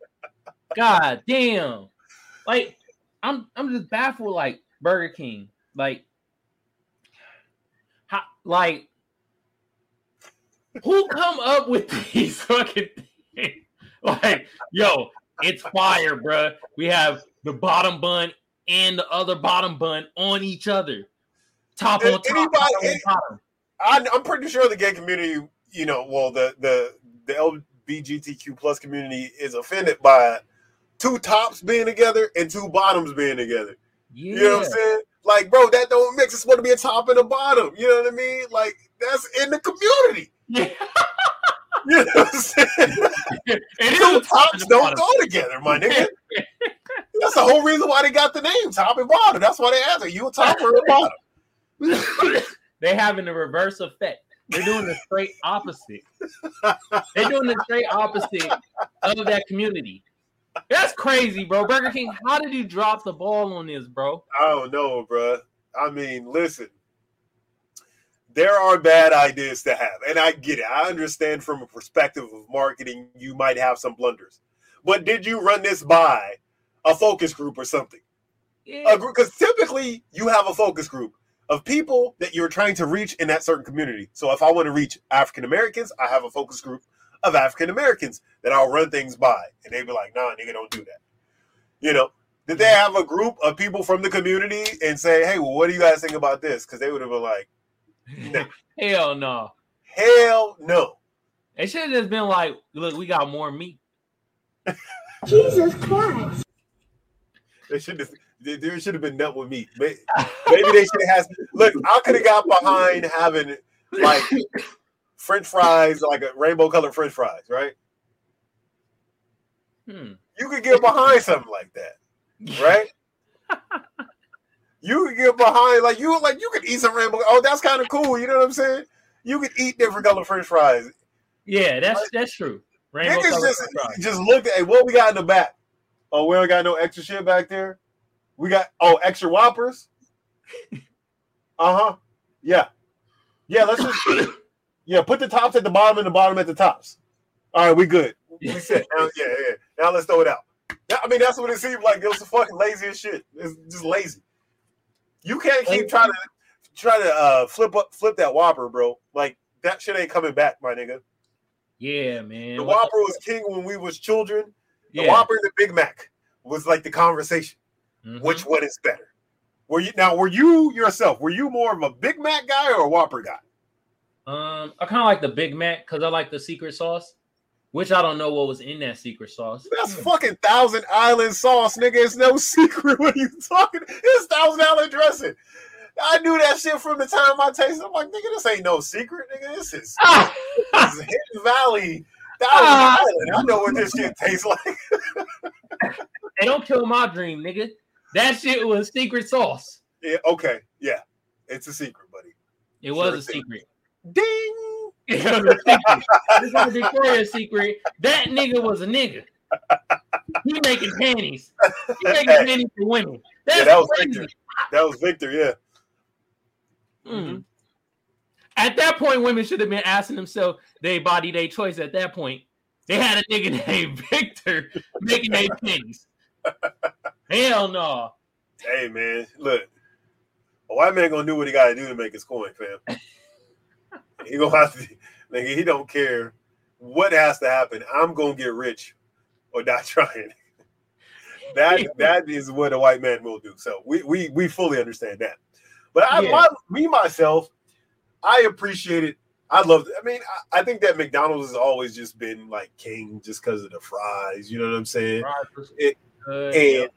[SPEAKER 2] God damn. Like I'm I'm just baffled like Burger King. Like how like who come up with these fucking things? Like, yo, it's fire, bruh. We have the bottom bun and the other bottom bun on each other. Top on
[SPEAKER 1] If
[SPEAKER 2] top,
[SPEAKER 1] anybody-
[SPEAKER 2] bottom on bottom.
[SPEAKER 1] I, I'm pretty sure the gay community, you know, well, the the the LGBTQ plus community is offended by two tops being together and two bottoms being together.
[SPEAKER 2] Yeah.
[SPEAKER 1] You know what I'm saying? Like, bro, that don't mix. It's supposed to be a top and a bottom. You know what I mean? Like, that's in the community.
[SPEAKER 2] Yeah.
[SPEAKER 1] You know what I'm saying? Two tops don't go together, my nigga. That's the whole reason why they got the name top and bottom. That's why they asked it. You a top or a bottom?
[SPEAKER 2] They having the reverse effect. They're doing the straight opposite. They're doing the straight opposite of that community. That's crazy, bro. Burger King, how did you drop the ball on this, bro?
[SPEAKER 1] I don't know, bruh. I mean, listen, there are bad ideas to have, and I get it. I understand from a perspective of marketing, you might have some blunders. But did you run this by a focus group or something?
[SPEAKER 2] Yeah.
[SPEAKER 1] Because typically, you have a focus group of people that you're trying to reach in that certain community. So if I want to reach African Americans, I have a focus group of African Americans that I'll run things by, and they be like, "Nah, nigga, don't do that." You know, did they mm-hmm. have a group of people from the community and say, "Hey, well, what do you guys think about this?" Because they would have been like,
[SPEAKER 2] Hell no.
[SPEAKER 1] "Hell no."
[SPEAKER 2] It should have just been like, look, we got more meat.
[SPEAKER 3] Jesus Christ.
[SPEAKER 1] They should have. There should have been nothing with me. May- Maybe they should have. Look, I could have got behind having like French fries, like a rainbow colored French fries, right?
[SPEAKER 2] Hmm.
[SPEAKER 1] You could get behind something like that, right? you could get behind like you like you could eat some rainbow. Oh, that's kind of cool. You know what I'm saying? You could eat different colored French fries.
[SPEAKER 2] Yeah, that's that's true. Rainbow
[SPEAKER 1] Niggas just just look at hey, what we got in the back. Oh, we don't got no extra shit back there. We got oh extra whoppers. Uh huh. Yeah. Yeah. Let's just yeah put the tops at the bottom and the bottom at the tops. All right, we good. We set. Now, yeah, yeah. Now let's throw it out. I mean, that's what it seemed like. It was the fucking lazy as shit. It's just lazy. You can't keep trying to try to uh, flip up, flip that Whopper, bro. Like that shit ain't coming back, my nigga.
[SPEAKER 2] Yeah, man.
[SPEAKER 1] The
[SPEAKER 2] What
[SPEAKER 1] Whopper was king when we was children. The
[SPEAKER 2] yeah.
[SPEAKER 1] Whopper and the Big Mac was like the conversation.
[SPEAKER 2] Mhm.
[SPEAKER 1] Which one is better? Were you now? Were you yourself? Were you more of a Big Mac guy or a Whopper guy?
[SPEAKER 2] Um, I kind of like the Big Mac because I like the secret sauce. Which I don't know what was in that secret sauce.
[SPEAKER 1] That's fucking Thousand Island sauce, nigga. It's no secret. What are you talking? It's Thousand Island dressing. I knew that shit from the time I tasted. I'm like, nigga, this ain't no secret, nigga. This is, this is Hidden Valley, Thousand
[SPEAKER 2] Ah.
[SPEAKER 1] Island. I know what this shit tastes like.
[SPEAKER 2] They don't kill my dream, nigga. That shit was secret sauce.
[SPEAKER 1] Yeah, okay, yeah, it's a secret, buddy.
[SPEAKER 2] It was
[SPEAKER 1] Sure
[SPEAKER 2] a
[SPEAKER 1] thing.
[SPEAKER 2] secret.
[SPEAKER 1] Ding.
[SPEAKER 2] It was a secret. This was Victoria's secret. That nigga was a nigga. He making panties. He making
[SPEAKER 1] Hey.
[SPEAKER 2] panties for women. That's
[SPEAKER 1] Yeah, that was
[SPEAKER 2] crazy.
[SPEAKER 1] Victor. That was Victor. Yeah.
[SPEAKER 2] Mm. At that point, women should have been asking themselves they body their choice. At that point, they had a nigga named Victor making their panties. Hell no.
[SPEAKER 1] Hey man, look, a white man gonna do what he gotta do to make his coin, fam. he gonna have to, like, He don't care what has to happen. I'm gonna get rich or die trying. that that is what a white man will do. So we we we fully understand that. But I,
[SPEAKER 2] Yeah.
[SPEAKER 1] my, me myself, I appreciate it. I love. It. I mean, I, I think that McDonald's has always just been like king, just because of the fries. You know what I'm saying? It-
[SPEAKER 2] Uh,
[SPEAKER 1] And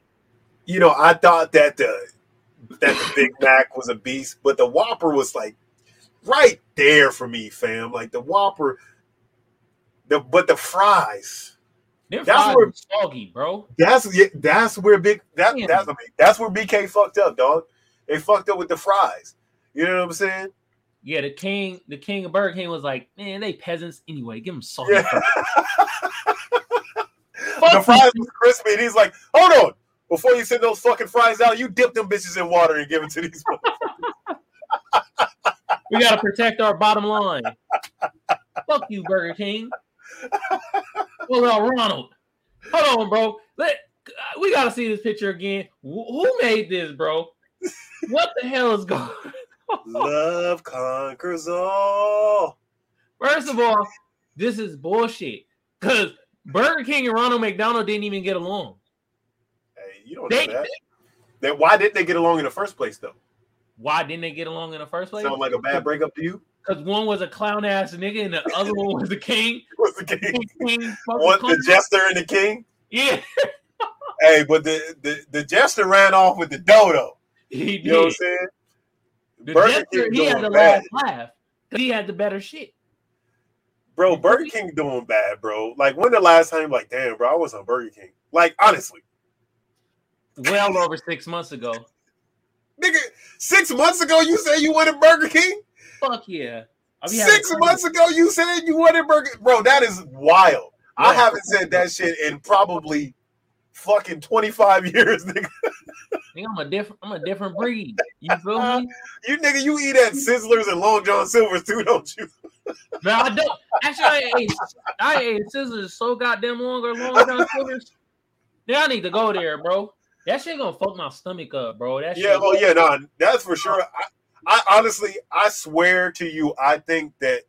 [SPEAKER 1] you know, I thought that the that the Big Mac was a beast, but the Whopper was like right there for me, fam. Like the Whopper, the but the fries.
[SPEAKER 2] them
[SPEAKER 1] that's
[SPEAKER 2] fries
[SPEAKER 1] where-
[SPEAKER 2] soggy, bro.
[SPEAKER 1] That's that's where big that
[SPEAKER 2] Yeah.
[SPEAKER 1] that's I mean, that's where BK fucked up, dog. They fucked up with the fries. You know what I'm saying?
[SPEAKER 2] Yeah, the king, the king of Burger King was like, man, they peasants anyway. Give them soggy.
[SPEAKER 1] Yeah.
[SPEAKER 2] fries."
[SPEAKER 1] the fries was crispy, and he's like, "Hold on." Before you send those fucking fries out, you dip them bitches in water and give them to these.
[SPEAKER 2] We gotta protect our bottom line. Fuck you, Burger King. Well, now, Ronald, hold on, bro. Let we gotta see this picture again. Who made this, bro? What the hell is going? On?
[SPEAKER 1] Love conquers all.
[SPEAKER 2] First of all, this is bullshit. Cause Burger King and Ronald McDonald didn't even get along.
[SPEAKER 1] Don't
[SPEAKER 2] They-
[SPEAKER 1] know that. Then why didn't they get along in the first place, though?
[SPEAKER 2] Why didn't they get along in the first place?
[SPEAKER 1] Sound like a bad breakup to you?
[SPEAKER 2] Because one was a clown ass nigga and the other one was the king.
[SPEAKER 1] Was the king
[SPEAKER 2] King, king
[SPEAKER 1] what the jester and the king?
[SPEAKER 2] Yeah,
[SPEAKER 1] Hey, but the, the the jester ran off with the dodo.
[SPEAKER 2] he did.
[SPEAKER 1] You know what I'm saying?
[SPEAKER 2] The
[SPEAKER 1] Burger
[SPEAKER 2] jester,
[SPEAKER 1] King
[SPEAKER 2] he had the
[SPEAKER 1] bad.
[SPEAKER 2] last laugh. He had the better shit.
[SPEAKER 1] Bro, Burger King doing bad, bro. Like when the last time, like, damn, bro, I was on Burger King. Like, honestly,
[SPEAKER 2] Well over six months ago.
[SPEAKER 1] nigga, six months ago you said you wanted Burger King.
[SPEAKER 2] Fuck yeah. I'll be having
[SPEAKER 1] Six months ago you said you wanted Burger. Bro, that is wild. I haven't said that shit in probably fucking 25 years, nigga.
[SPEAKER 2] I'm a different. I'm a different breed. You feel uh-huh. me?
[SPEAKER 1] You nigga, you eat at Sizzlers and Long John Silver's too, don't you?
[SPEAKER 2] No, I don't. Actually, I ate. I ate scissors so goddamn long or long John Silver's. Yeah, I need to go there, bro. That shit gonna fuck my stomach up, bro. That
[SPEAKER 1] Yeah,
[SPEAKER 2] shit.
[SPEAKER 1] oh yeah, no, that's for sure. I, I honestly, I swear to you, I think that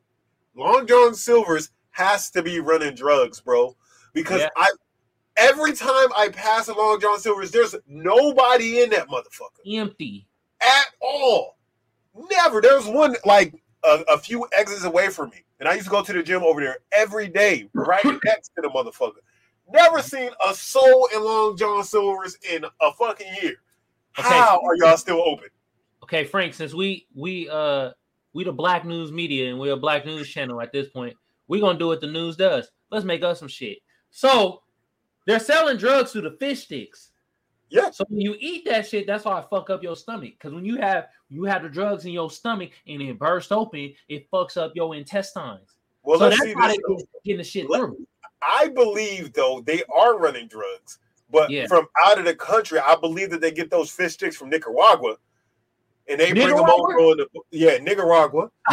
[SPEAKER 1] Long John Silver's has to be running drugs, bro. Because
[SPEAKER 2] Yeah.
[SPEAKER 1] I every time I pass a Long John Silver's, there's nobody in that motherfucker
[SPEAKER 2] empty.
[SPEAKER 1] at all. Never. There's one like a, a few exits away from me, and I used to go to the gym over there every day, right next to the motherfucker. Never seen a soul in Long John Silver's in a fucking year.
[SPEAKER 2] Okay.
[SPEAKER 1] How are y'all still open?
[SPEAKER 2] Okay, Frank. Since we we uh we the Black News Media and we're a Black News channel at this point, we gonna do what the news does. Let's make us some shit. So they're selling drugs through the fish sticks.
[SPEAKER 1] Yeah.
[SPEAKER 2] So when you eat that shit, that's why I fuck up your stomach. Because when you have you have the drugs in your stomach and it bursts open, it fucks up your intestines.
[SPEAKER 1] Well,
[SPEAKER 2] so
[SPEAKER 1] let's
[SPEAKER 2] that's
[SPEAKER 1] see
[SPEAKER 2] how they get- getting the shit
[SPEAKER 1] Let-
[SPEAKER 2] through.
[SPEAKER 1] I believe though they are running drugs, but
[SPEAKER 2] Yeah.
[SPEAKER 1] from out of the country, I believe that they get those fish sticks from Nicaragua, and they bring them
[SPEAKER 2] Nicaragua?
[SPEAKER 1] over on the yeah Nicaragua.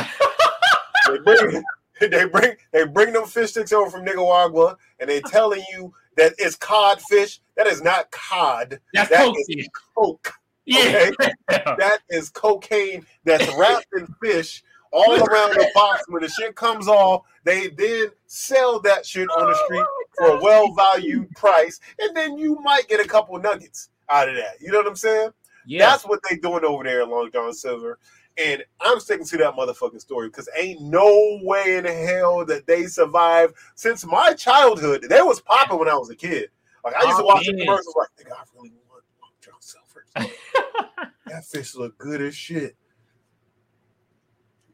[SPEAKER 1] they bring they bring they bring them fish sticks over from Nicaragua, and they telling you that it's cod fish. That is not cod.
[SPEAKER 2] That's
[SPEAKER 1] That
[SPEAKER 2] coke.
[SPEAKER 1] is coke.
[SPEAKER 2] Yeah.
[SPEAKER 1] That is cocaine that's wrapped in fish all around the box. When the shit comes off, they then sell that shit on the oh street for a well valued price, and then you might get a couple nuggets out of that. You know what I'm saying?
[SPEAKER 2] yeah.
[SPEAKER 1] That's what they doing over there at Long John Silver. And I'm sticking to that motherfucking story because ain't no way in hell that they survived since my childhood. They was popping when I was a kid. Like I used to oh, watch the commercials like, nigga, I really want John Selfridge. that fish look good as shit.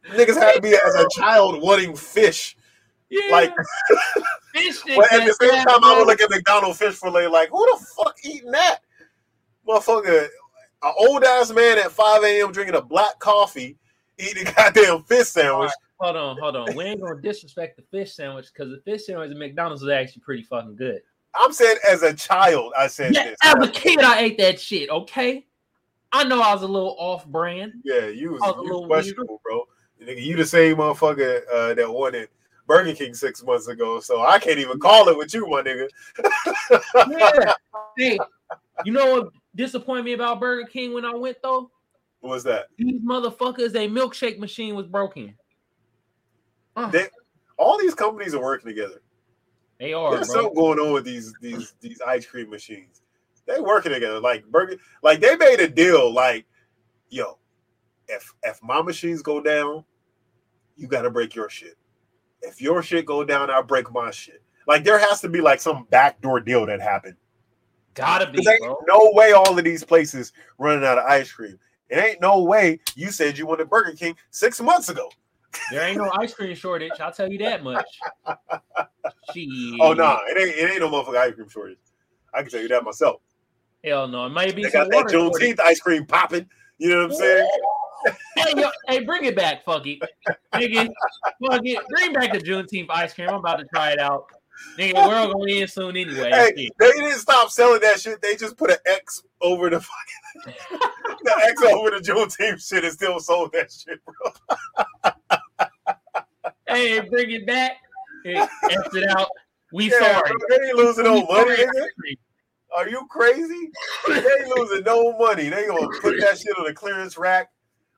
[SPEAKER 1] Niggas had to be as a child wanting fish.
[SPEAKER 2] Yeah.
[SPEAKER 1] Like,
[SPEAKER 2] fish
[SPEAKER 1] but at the same time, I would look at McDonald's fish fillet like, who the fuck eating that? Motherfucker, an old ass man at 5 a.m. drinking a black coffee, eating a goddamn fish sandwich.
[SPEAKER 2] Hold on, hold on. We ain't gonna disrespect the fish sandwich because the fish sandwich at McDonald's is actually pretty fucking good.
[SPEAKER 1] I'm saying as a child, I said
[SPEAKER 2] Yeah,
[SPEAKER 1] this.
[SPEAKER 2] as a kid, I ate that shit. Okay, I know I was a little off brand.
[SPEAKER 1] Yeah, you was,
[SPEAKER 2] was a
[SPEAKER 1] you questionable, bro. Nigga, you the same motherfucker uh, that wanted Burger King six months ago, so I can't even call it with you, my nigga.
[SPEAKER 2] Yeah. hey, you know what disappointed me about Burger King when I went though?
[SPEAKER 1] What was that?
[SPEAKER 2] These motherfuckers, their milkshake machine was broken. Uh,
[SPEAKER 1] They- All these companies are working together.
[SPEAKER 2] they are,
[SPEAKER 1] There's
[SPEAKER 2] bro.
[SPEAKER 1] something going on with these these these ice cream machines. They working together. Like Burger, like they made a deal. Like, yo, if if my machines go down, you got to break your shit. If your shit go down, I break my shit. Like there has to be like some backdoor deal that happened.
[SPEAKER 2] Gotta be,
[SPEAKER 1] no way all of these places running out of ice cream. It ain't no way you said you wanted Burger King six months ago.
[SPEAKER 2] There ain't no ice cream shortage. I'll tell you that much. Shit.
[SPEAKER 1] Oh no, nah, it ain't it ain't no motherfucking ice cream shortage. I can tell you that myself.
[SPEAKER 2] Hell no. It might be
[SPEAKER 1] They
[SPEAKER 2] some
[SPEAKER 1] got that. Juneteenth ice cream popping. You know what I'm saying?
[SPEAKER 2] Hey, yo, hey, bring it back, fuck it. Nigga, fuck it. Bring back the Juneteenth ice cream. I'm about to try it out. Nigga, we're all going in soon anyway.
[SPEAKER 1] Hey, they didn't stop selling that shit. They just put an X over the fucking the X over the Juneteenth shit and still sold that shit, bro.
[SPEAKER 2] Hey, bring it back. Hey, X it out. We
[SPEAKER 1] Yeah,
[SPEAKER 2] sorry.
[SPEAKER 1] bro, they ain't losing no money, nigga. Are you crazy? They ain't losing no money. They gonna put that shit on the clearance rack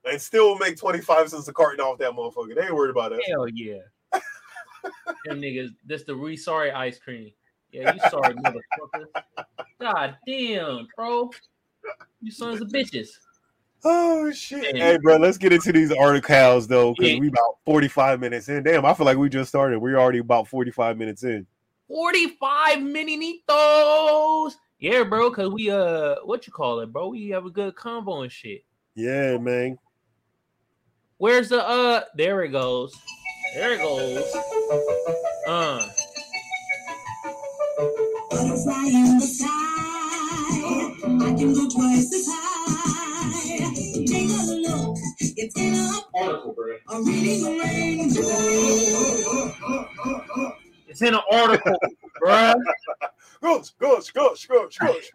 [SPEAKER 1] and still make 25 cents a carton off that motherfucker. They ain't worried about that.
[SPEAKER 2] Hell yeah. Them niggas, this the we sorry ice cream. Yeah, you sorry, motherfucker. God damn, bro. You sons of bitches.
[SPEAKER 1] Oh shit.
[SPEAKER 2] Yeah.
[SPEAKER 1] Hey bro, let's get into these articles though, because
[SPEAKER 2] Yeah.
[SPEAKER 1] we about 45 minutes in. Damn, I feel like we just started. We're already about 45 minutes in.
[SPEAKER 2] 45 mininitos. Yeah, bro, cause we uh what you call it, bro? We have a good combo and shit.
[SPEAKER 1] Yeah, man.
[SPEAKER 2] Where's the uh there it goes. There it goes. Uh
[SPEAKER 3] Butterfly in the sky. I can go twice as high. Take a look. It's in a,
[SPEAKER 2] article, bro.
[SPEAKER 3] a reading rainbow.
[SPEAKER 2] It's in an article, bruh.
[SPEAKER 1] Gosh, gosh, gosh, gosh, gosh.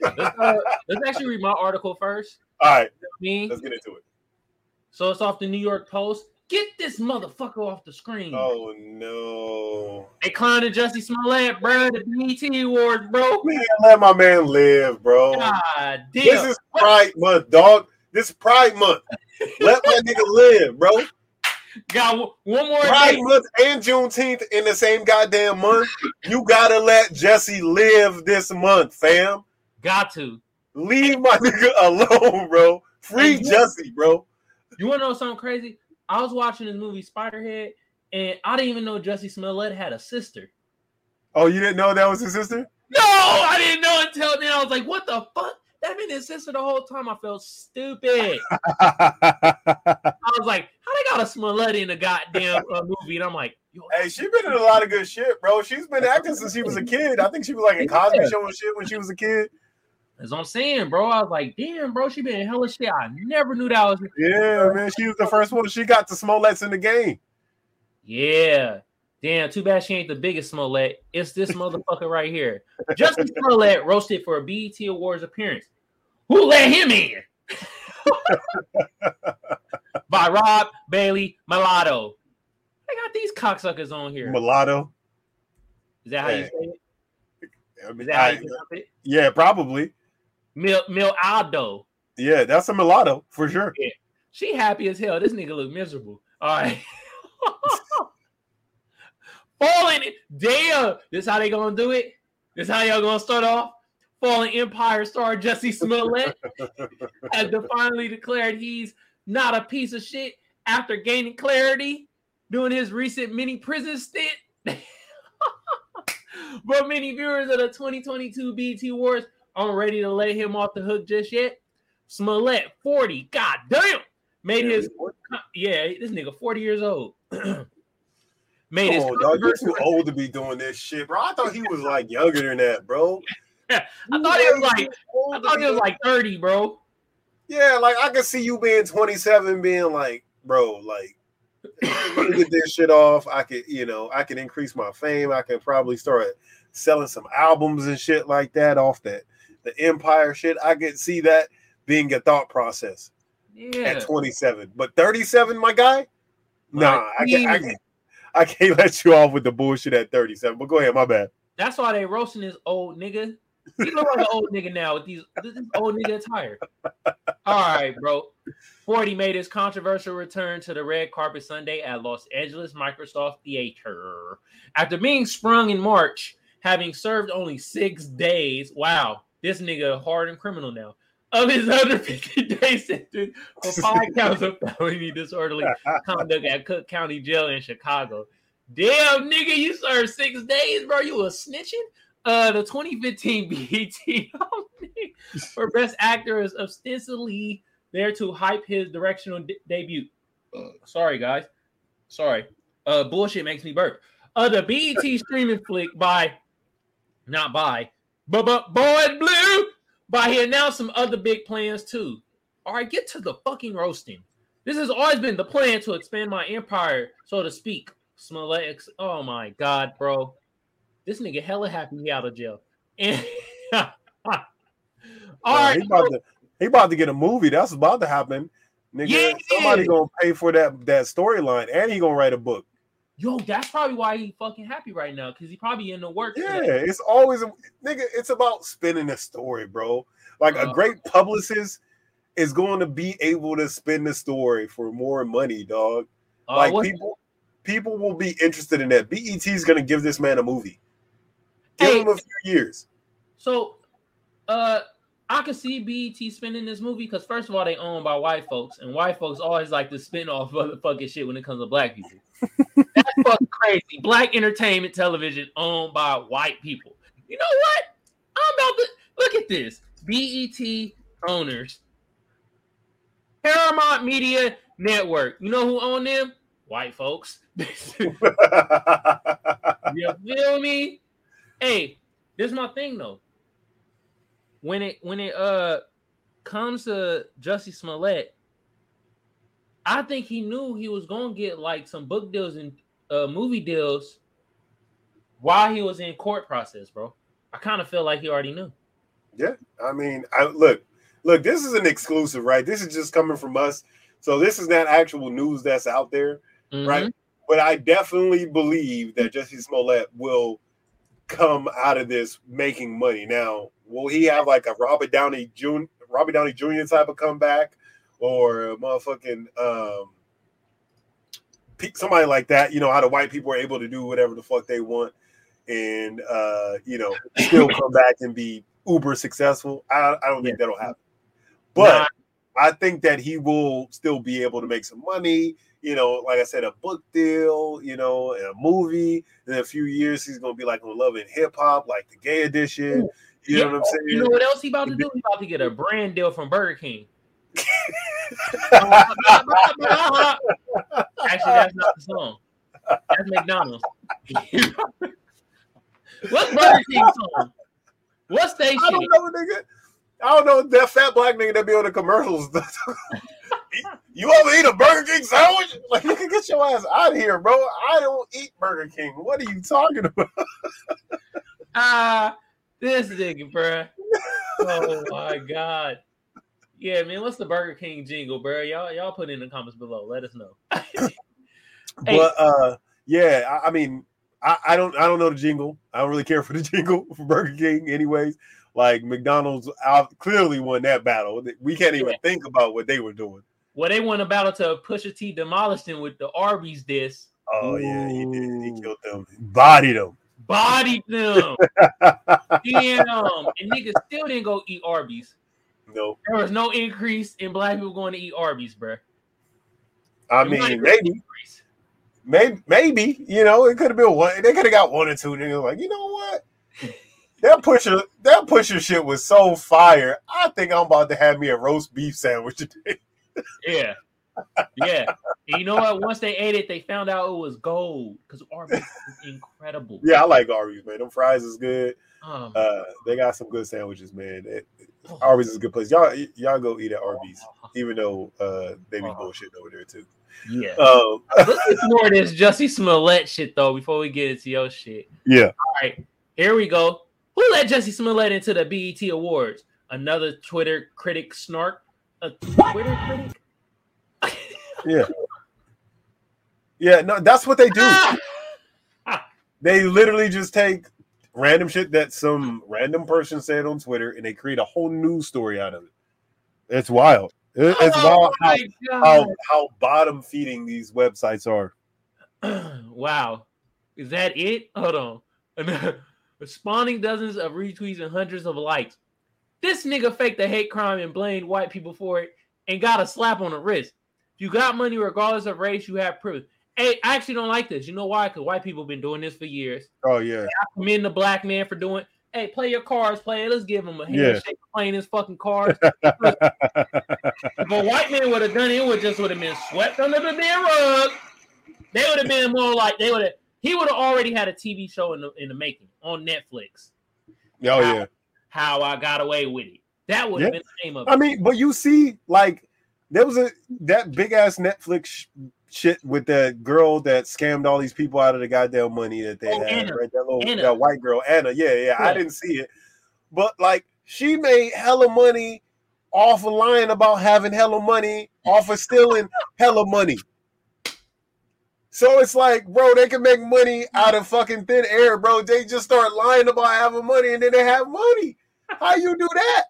[SPEAKER 2] let's, uh, let's actually read my article first.
[SPEAKER 1] All right,
[SPEAKER 2] Me.
[SPEAKER 1] let's get into it.
[SPEAKER 2] So it's off the New York Post. Get this motherfucker off the screen.
[SPEAKER 1] Oh no.
[SPEAKER 2] They clowning Jussie Smollett, bro. The BET Awards, bro.
[SPEAKER 1] Man, let my man live, bro.
[SPEAKER 2] God damn.
[SPEAKER 1] This is Pride Month, dog. This is Pride Month. Let my nigga live, bro.
[SPEAKER 2] Got one- one more
[SPEAKER 1] Pride
[SPEAKER 2] day.
[SPEAKER 1] Month and Juneteenth in the same goddamn month. You gotta let Jussie live this month, fam.
[SPEAKER 2] Got to.
[SPEAKER 1] Leave my nigga alone, bro. Free Jussie, bro.
[SPEAKER 2] You want to know something crazy? I was watching this movie Spiderhead, and I didn't even know Jussie Smollett had a sister.
[SPEAKER 1] Oh, you didn't know that was his sister?
[SPEAKER 2] No, I didn't know until then. I was like, what the fuck? That been his sister the whole time. I felt stupid. I was like, how they got a Smollett in a goddamn uh, movie? And I'm like,
[SPEAKER 1] hey, she been in a lot of good shit, bro. She's been acting since she was a kid. I think she was like in Cosby
[SPEAKER 2] Yeah.
[SPEAKER 1] Show and shit when she was a kid.
[SPEAKER 2] That's what I'm saying, bro. I was like, damn, bro, she been in hella shit. I never knew that was.
[SPEAKER 1] Yeah, man. She was the first one. She got the Smollets in the game.
[SPEAKER 2] Yeah. Damn, too bad she ain't the biggest Smollett. It's this motherfucker right here. Justin Smollett roasted for a BET Awards appearance. Who let him in? By Rob Bailey Mulatto. I got these cocksuckers on here.
[SPEAKER 1] Mulatto.
[SPEAKER 2] Is that how you say it?
[SPEAKER 1] I
[SPEAKER 2] Is
[SPEAKER 1] mean,
[SPEAKER 2] that how
[SPEAKER 1] I-
[SPEAKER 2] you pronounce it?
[SPEAKER 1] yeah, probably.
[SPEAKER 2] Mil Mil Aldo.
[SPEAKER 1] Yeah, that's a mulatto for sure.
[SPEAKER 2] She happy as hell. This nigga look miserable. All right. Falling. Damn. This how they gonna do it? This how y'all gonna start off? Fallen Empire star Jussie Smollett has finally declared he's not a piece of shit after gaining clarity doing his recent mini prison stint. but many viewers of the 2022 BET Awards aren't ready to let him off the hook just yet. Smollett, 40, god damn, made his yeah, this nigga 40 years old.
[SPEAKER 1] made his oh, dog, you're too old to be doing this shit, bro. I thought he was like younger than that, bro.
[SPEAKER 2] I thought he was like I thought he was like 30, bro.
[SPEAKER 1] Yeah, like I could see you being 27, being like, bro, like get this shit off. I could, you know, I can increase my fame. I can probably start selling some albums and shit like that off that the Empire shit. I could see that being a thought process yeah. at 27. But 37, my guy, nah, I can't, I can't, I can't let you off with the bullshit at 37. But go ahead, my bad.
[SPEAKER 2] That's why they roasting this old nigga. He look like an old nigga now with these this old nigga attire. All right, bro. 40 made his controversial return to the red carpet Sunday at Los Angeles Microsoft Theater. After being sprung in March, having served only six days, wow, this nigga hardened criminal now, of his 150 day sentence for five counts of felony disorderly conduct at Cook County Jail in Chicago. Damn, nigga, you served six days, bro. You was snitching? Uh, the 2015 BET for Best Actor is ostensibly there to hype his directional de- debut. Sorry, guys. Sorry. Uh, bullshit makes me burp. Uh, the BET streaming flick by, not by, but but Boy Blue, But he announced some other big plans too. All right, get to the fucking roasting. This has always been the plan to expand my empire, so to speak. Smollett, oh my god, bro, this nigga hella happy he out of jail. And all
[SPEAKER 1] right, he about, to, he about to get a movie. That's about to happen. Nigga, yeah. somebody gonna pay for that that storyline, and he gonna write a book.
[SPEAKER 2] Yo, that's probably why he fucking happy right now because he probably in the work.
[SPEAKER 1] Yeah, it's always a nigga. It's about spinning a story, bro. Like uh, a great publicist is going to be able to spin the story for more money, dog. Uh, like people, people will be interested in that. BET is going to give this man a movie. Give hey, him a few years.
[SPEAKER 2] So, uh, I can see BET spinning this movie because first of all, they owned by white folks, and white folks always like to spin off motherfucking shit when it comes to black people. Fucking crazy. Black entertainment television owned by white people. You know what? I'm about to look at this. BET owners. Paramount Media Network. You know who own them? White folks. you feel me? Hey, this is my thing though when it when it uh comes to Jussie Smollett, I think he knew he was gonna get like some book deals and uh, movie deals while he was in court process, bro. I kind of feel like he already knew.
[SPEAKER 1] Yeah, I mean, I look, look. This is an exclusive, right? This is just coming from us, so this is not actual news that's out there, mm-hmm. right? But I definitely believe that Jussie Smollett will come out of this making money. Now, will he have like a Robert Downey Jr. Robert Downey Jr. type of comeback, or a motherfucking um, somebody like that? You know how the white people are able to do whatever the fuck they want, and uh, you know still come back and be uber successful. I, I don't think yeah. that'll happen, but. Nah. I think that he will still be able to make some money you know, like I said, a book deal, you know, and a movie. In a few years, he's gonna be like on Love and Hip Hop, like the gay edition. You yeah. know what I'm saying?
[SPEAKER 2] You know what else he about to do? He about to get a brand deal from Burger King. Actually, that's not the song. That's McDonald's. What's Burger King song? What station? I
[SPEAKER 1] don't know, nigga. I don't know that fat black nigga that be on the commercials. you want to eat a Burger King sandwich? Like, you can get your ass out of here, bro. I don't eat Burger King. What are you talking about?
[SPEAKER 2] Ah, uh, this nigga, bro. Oh my god. Yeah, man. What's the Burger King jingle, bro? Y'all, y'all put in the comments below. Let us know.
[SPEAKER 1] but uh, yeah, I, I mean, I, I, don't, I don't know the jingle. I don't really care for the jingle for Burger King, anyways. Like McDonald's out, clearly won that battle. We can't even yeah. think about what they were doing.
[SPEAKER 2] Well, they won a battle to Pusha T demolished him with the Arby's diss.
[SPEAKER 1] Oh Ooh. yeah, he did. He killed them, bodied them,
[SPEAKER 2] bodied them. Damn, and niggas still didn't go eat Arby's. There was no increase in black people going to eat Arby's, bro.
[SPEAKER 1] I
[SPEAKER 2] It
[SPEAKER 1] mean, maybe, maybe, maybe. You know, it could have been one. They could have got one or two niggas. Like, you know what? That Pusha, that Pusha shit was so fire. I think I'm about to have me a roast beef sandwich today.
[SPEAKER 2] Yeah. Yeah. And you know what? Once they ate it, they found out it was gold because Arby's is incredible.
[SPEAKER 1] Yeah, I like Arby's, man. Them fries is good.
[SPEAKER 2] Um,
[SPEAKER 1] Uh, they got some good sandwiches, man. It, Arby's is a good place. Y'all, y'all go eat at Arby's, even though uh, they be bullshitting over there too.
[SPEAKER 2] yeah.
[SPEAKER 1] Um,
[SPEAKER 2] Let's get more of this Jussie Smollett shit though before we get into your shit.
[SPEAKER 1] yeah,
[SPEAKER 2] All right, here we go. Who let Jussie Smollett into the BET Awards? Another Twitter critic snark. A Twitter critic?
[SPEAKER 1] yeah, yeah. No, that's what they do.
[SPEAKER 2] Ah!
[SPEAKER 1] They literally just take random shit that some random person said on Twitter and they create a whole news story out of it. It's wild. It- It's
[SPEAKER 2] Oh
[SPEAKER 1] wild how, how how bottom feeding these websites are.
[SPEAKER 2] wow. Is that it? Hold on. Responding dozens of retweets and hundreds of likes. This nigga faked a hate crime and blamed white people for it and got a slap on the wrist. You got money regardless of race, you have privilege. Hey, I actually don't like this. You know why? Because white people have been doing this for years.
[SPEAKER 1] Oh yeah,
[SPEAKER 2] I commend the black man for doing. Hey, play your cards, play. Let's give him a
[SPEAKER 1] Yeah.
[SPEAKER 2] handshake for playing his fucking cards. if a white man would have done it, it would just would have been swept under the damn rug. They would have been more like they would have. He would have already had a TV show in the in the making on Netflix.
[SPEAKER 1] oh yeah.
[SPEAKER 2] How I got away with it. That would have
[SPEAKER 1] Yeah.
[SPEAKER 2] been the name of it.
[SPEAKER 1] I mean, but you see, like there was a that big ass Netflix shit with that girl that scammed all these people out of the goddamn money that they
[SPEAKER 2] Oh,
[SPEAKER 1] had.
[SPEAKER 2] Anna.
[SPEAKER 1] Right, that little
[SPEAKER 2] Anna.
[SPEAKER 1] that white girl, Anna. Yeah, yeah, I didn't see it, but like she made hella money off of lying about having hella money, off of stealing hella money. So it's like, bro, they can make money out of fucking thin air, bro. They just start lying about having money and then they have money. How you do that?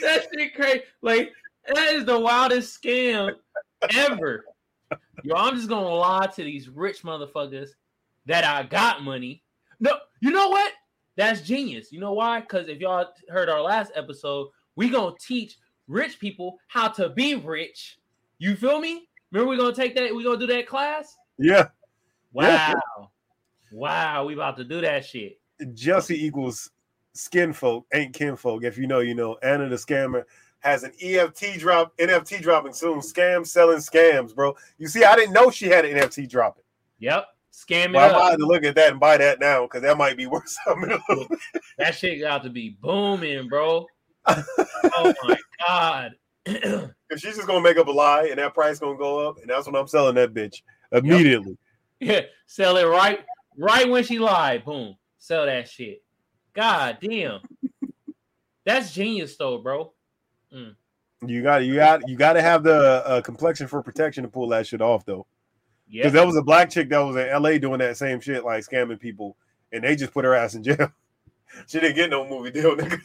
[SPEAKER 2] that shit crazy. Like that is the wildest scam ever. Yo, I'm just gonna lie to these rich motherfuckers that I got money. No, you know what? That's genius. You know why? Because if y'all heard our last episode, we gonna teach rich people how to be rich. You feel me? Remember we gonna take that? We gonna do that class?
[SPEAKER 1] Yeah.
[SPEAKER 2] Wow,
[SPEAKER 1] Yeah.
[SPEAKER 2] wow, we about to do that shit.
[SPEAKER 1] Jussie equals skin folk, ain't kinfolk. If you know, you know. Anna the scammer has an EFT drop, NFT dropping soon. Scam selling scams, bro. You see, I didn't know she had an NFT dropping.
[SPEAKER 2] Yep, scam it
[SPEAKER 1] But I'm about to look at that and buy that now because that might be worth something.
[SPEAKER 2] That shit got to be booming, bro. oh my god.
[SPEAKER 1] if she's just gonna make up a lie and that price gonna go up, and that's when I'm selling that bitch immediately.
[SPEAKER 2] yeah, sell it right, right when she lied. Boom, sell that shit. God damn, that's genius though, bro.
[SPEAKER 1] You got you got you got to have the uh, complexion for protection to pull that shit off, though.
[SPEAKER 2] Yeah,
[SPEAKER 1] Because there was a black chick that was in LA doing that same shit, like scamming people, and they just put her ass in jail. she didn't get no movie deal, nigga.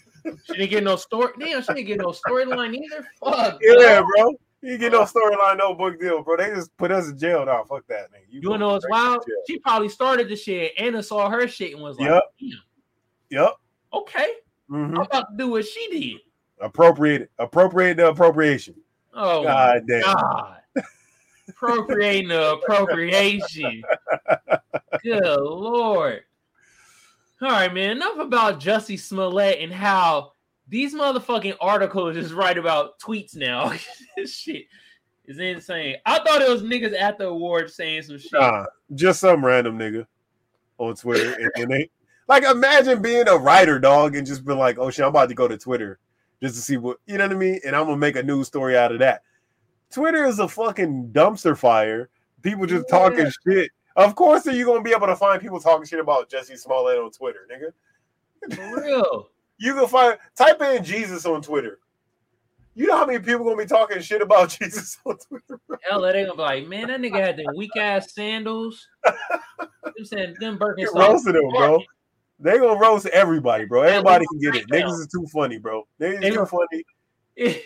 [SPEAKER 2] she didn't get no story. Damn, she didn't get no storyline either. Fuck.
[SPEAKER 1] Yeah,
[SPEAKER 2] bro.
[SPEAKER 1] You get no storyline, no book deal, bro. They just put us in jail now. Fuck that, nigga.
[SPEAKER 2] You wanna know what's wild? She probably started the shit. Anna saw her shit and was like,
[SPEAKER 1] Yep.
[SPEAKER 2] "Damn,
[SPEAKER 1] Yep.
[SPEAKER 2] okay,
[SPEAKER 1] hmm
[SPEAKER 2] I'm about to do what she did."
[SPEAKER 1] Appropriate, appropriate the appropriation.
[SPEAKER 2] Oh
[SPEAKER 1] God damn.
[SPEAKER 2] God. Appropriating the appropriation. Good lord. All right, man. Enough about Jussie Smollett and how these motherfucking articles just write about tweets now. this shit is insane. I thought it was niggas at the awards saying some shit.
[SPEAKER 1] Nah, just some random nigga on Twitter, and, and they like imagine being a writer, dog, and just be like, "Oh shit, I'm about to go to Twitter just to see what you know what I mean," and I'm gonna make a news story out of that. Twitter is a fucking dumpster fire. People just
[SPEAKER 2] Yeah.
[SPEAKER 1] talking shit. Of course, are you gonna be able to find people talking shit about Jussie Smollett on Twitter, nigga?
[SPEAKER 2] For real.
[SPEAKER 1] You can find type in Jesus on Twitter. You know how many people gonna be talking shit about Jesus on Twitter?
[SPEAKER 2] Hell, they gonna be like, man, that nigga had them weak ass sandals. I'm saying them
[SPEAKER 1] They
[SPEAKER 2] Birkenstocks.
[SPEAKER 1] roasting them, bro. They gonna roast everybody, bro. Everybody can get it. Niggas is too funny, bro. Niggas is too funny.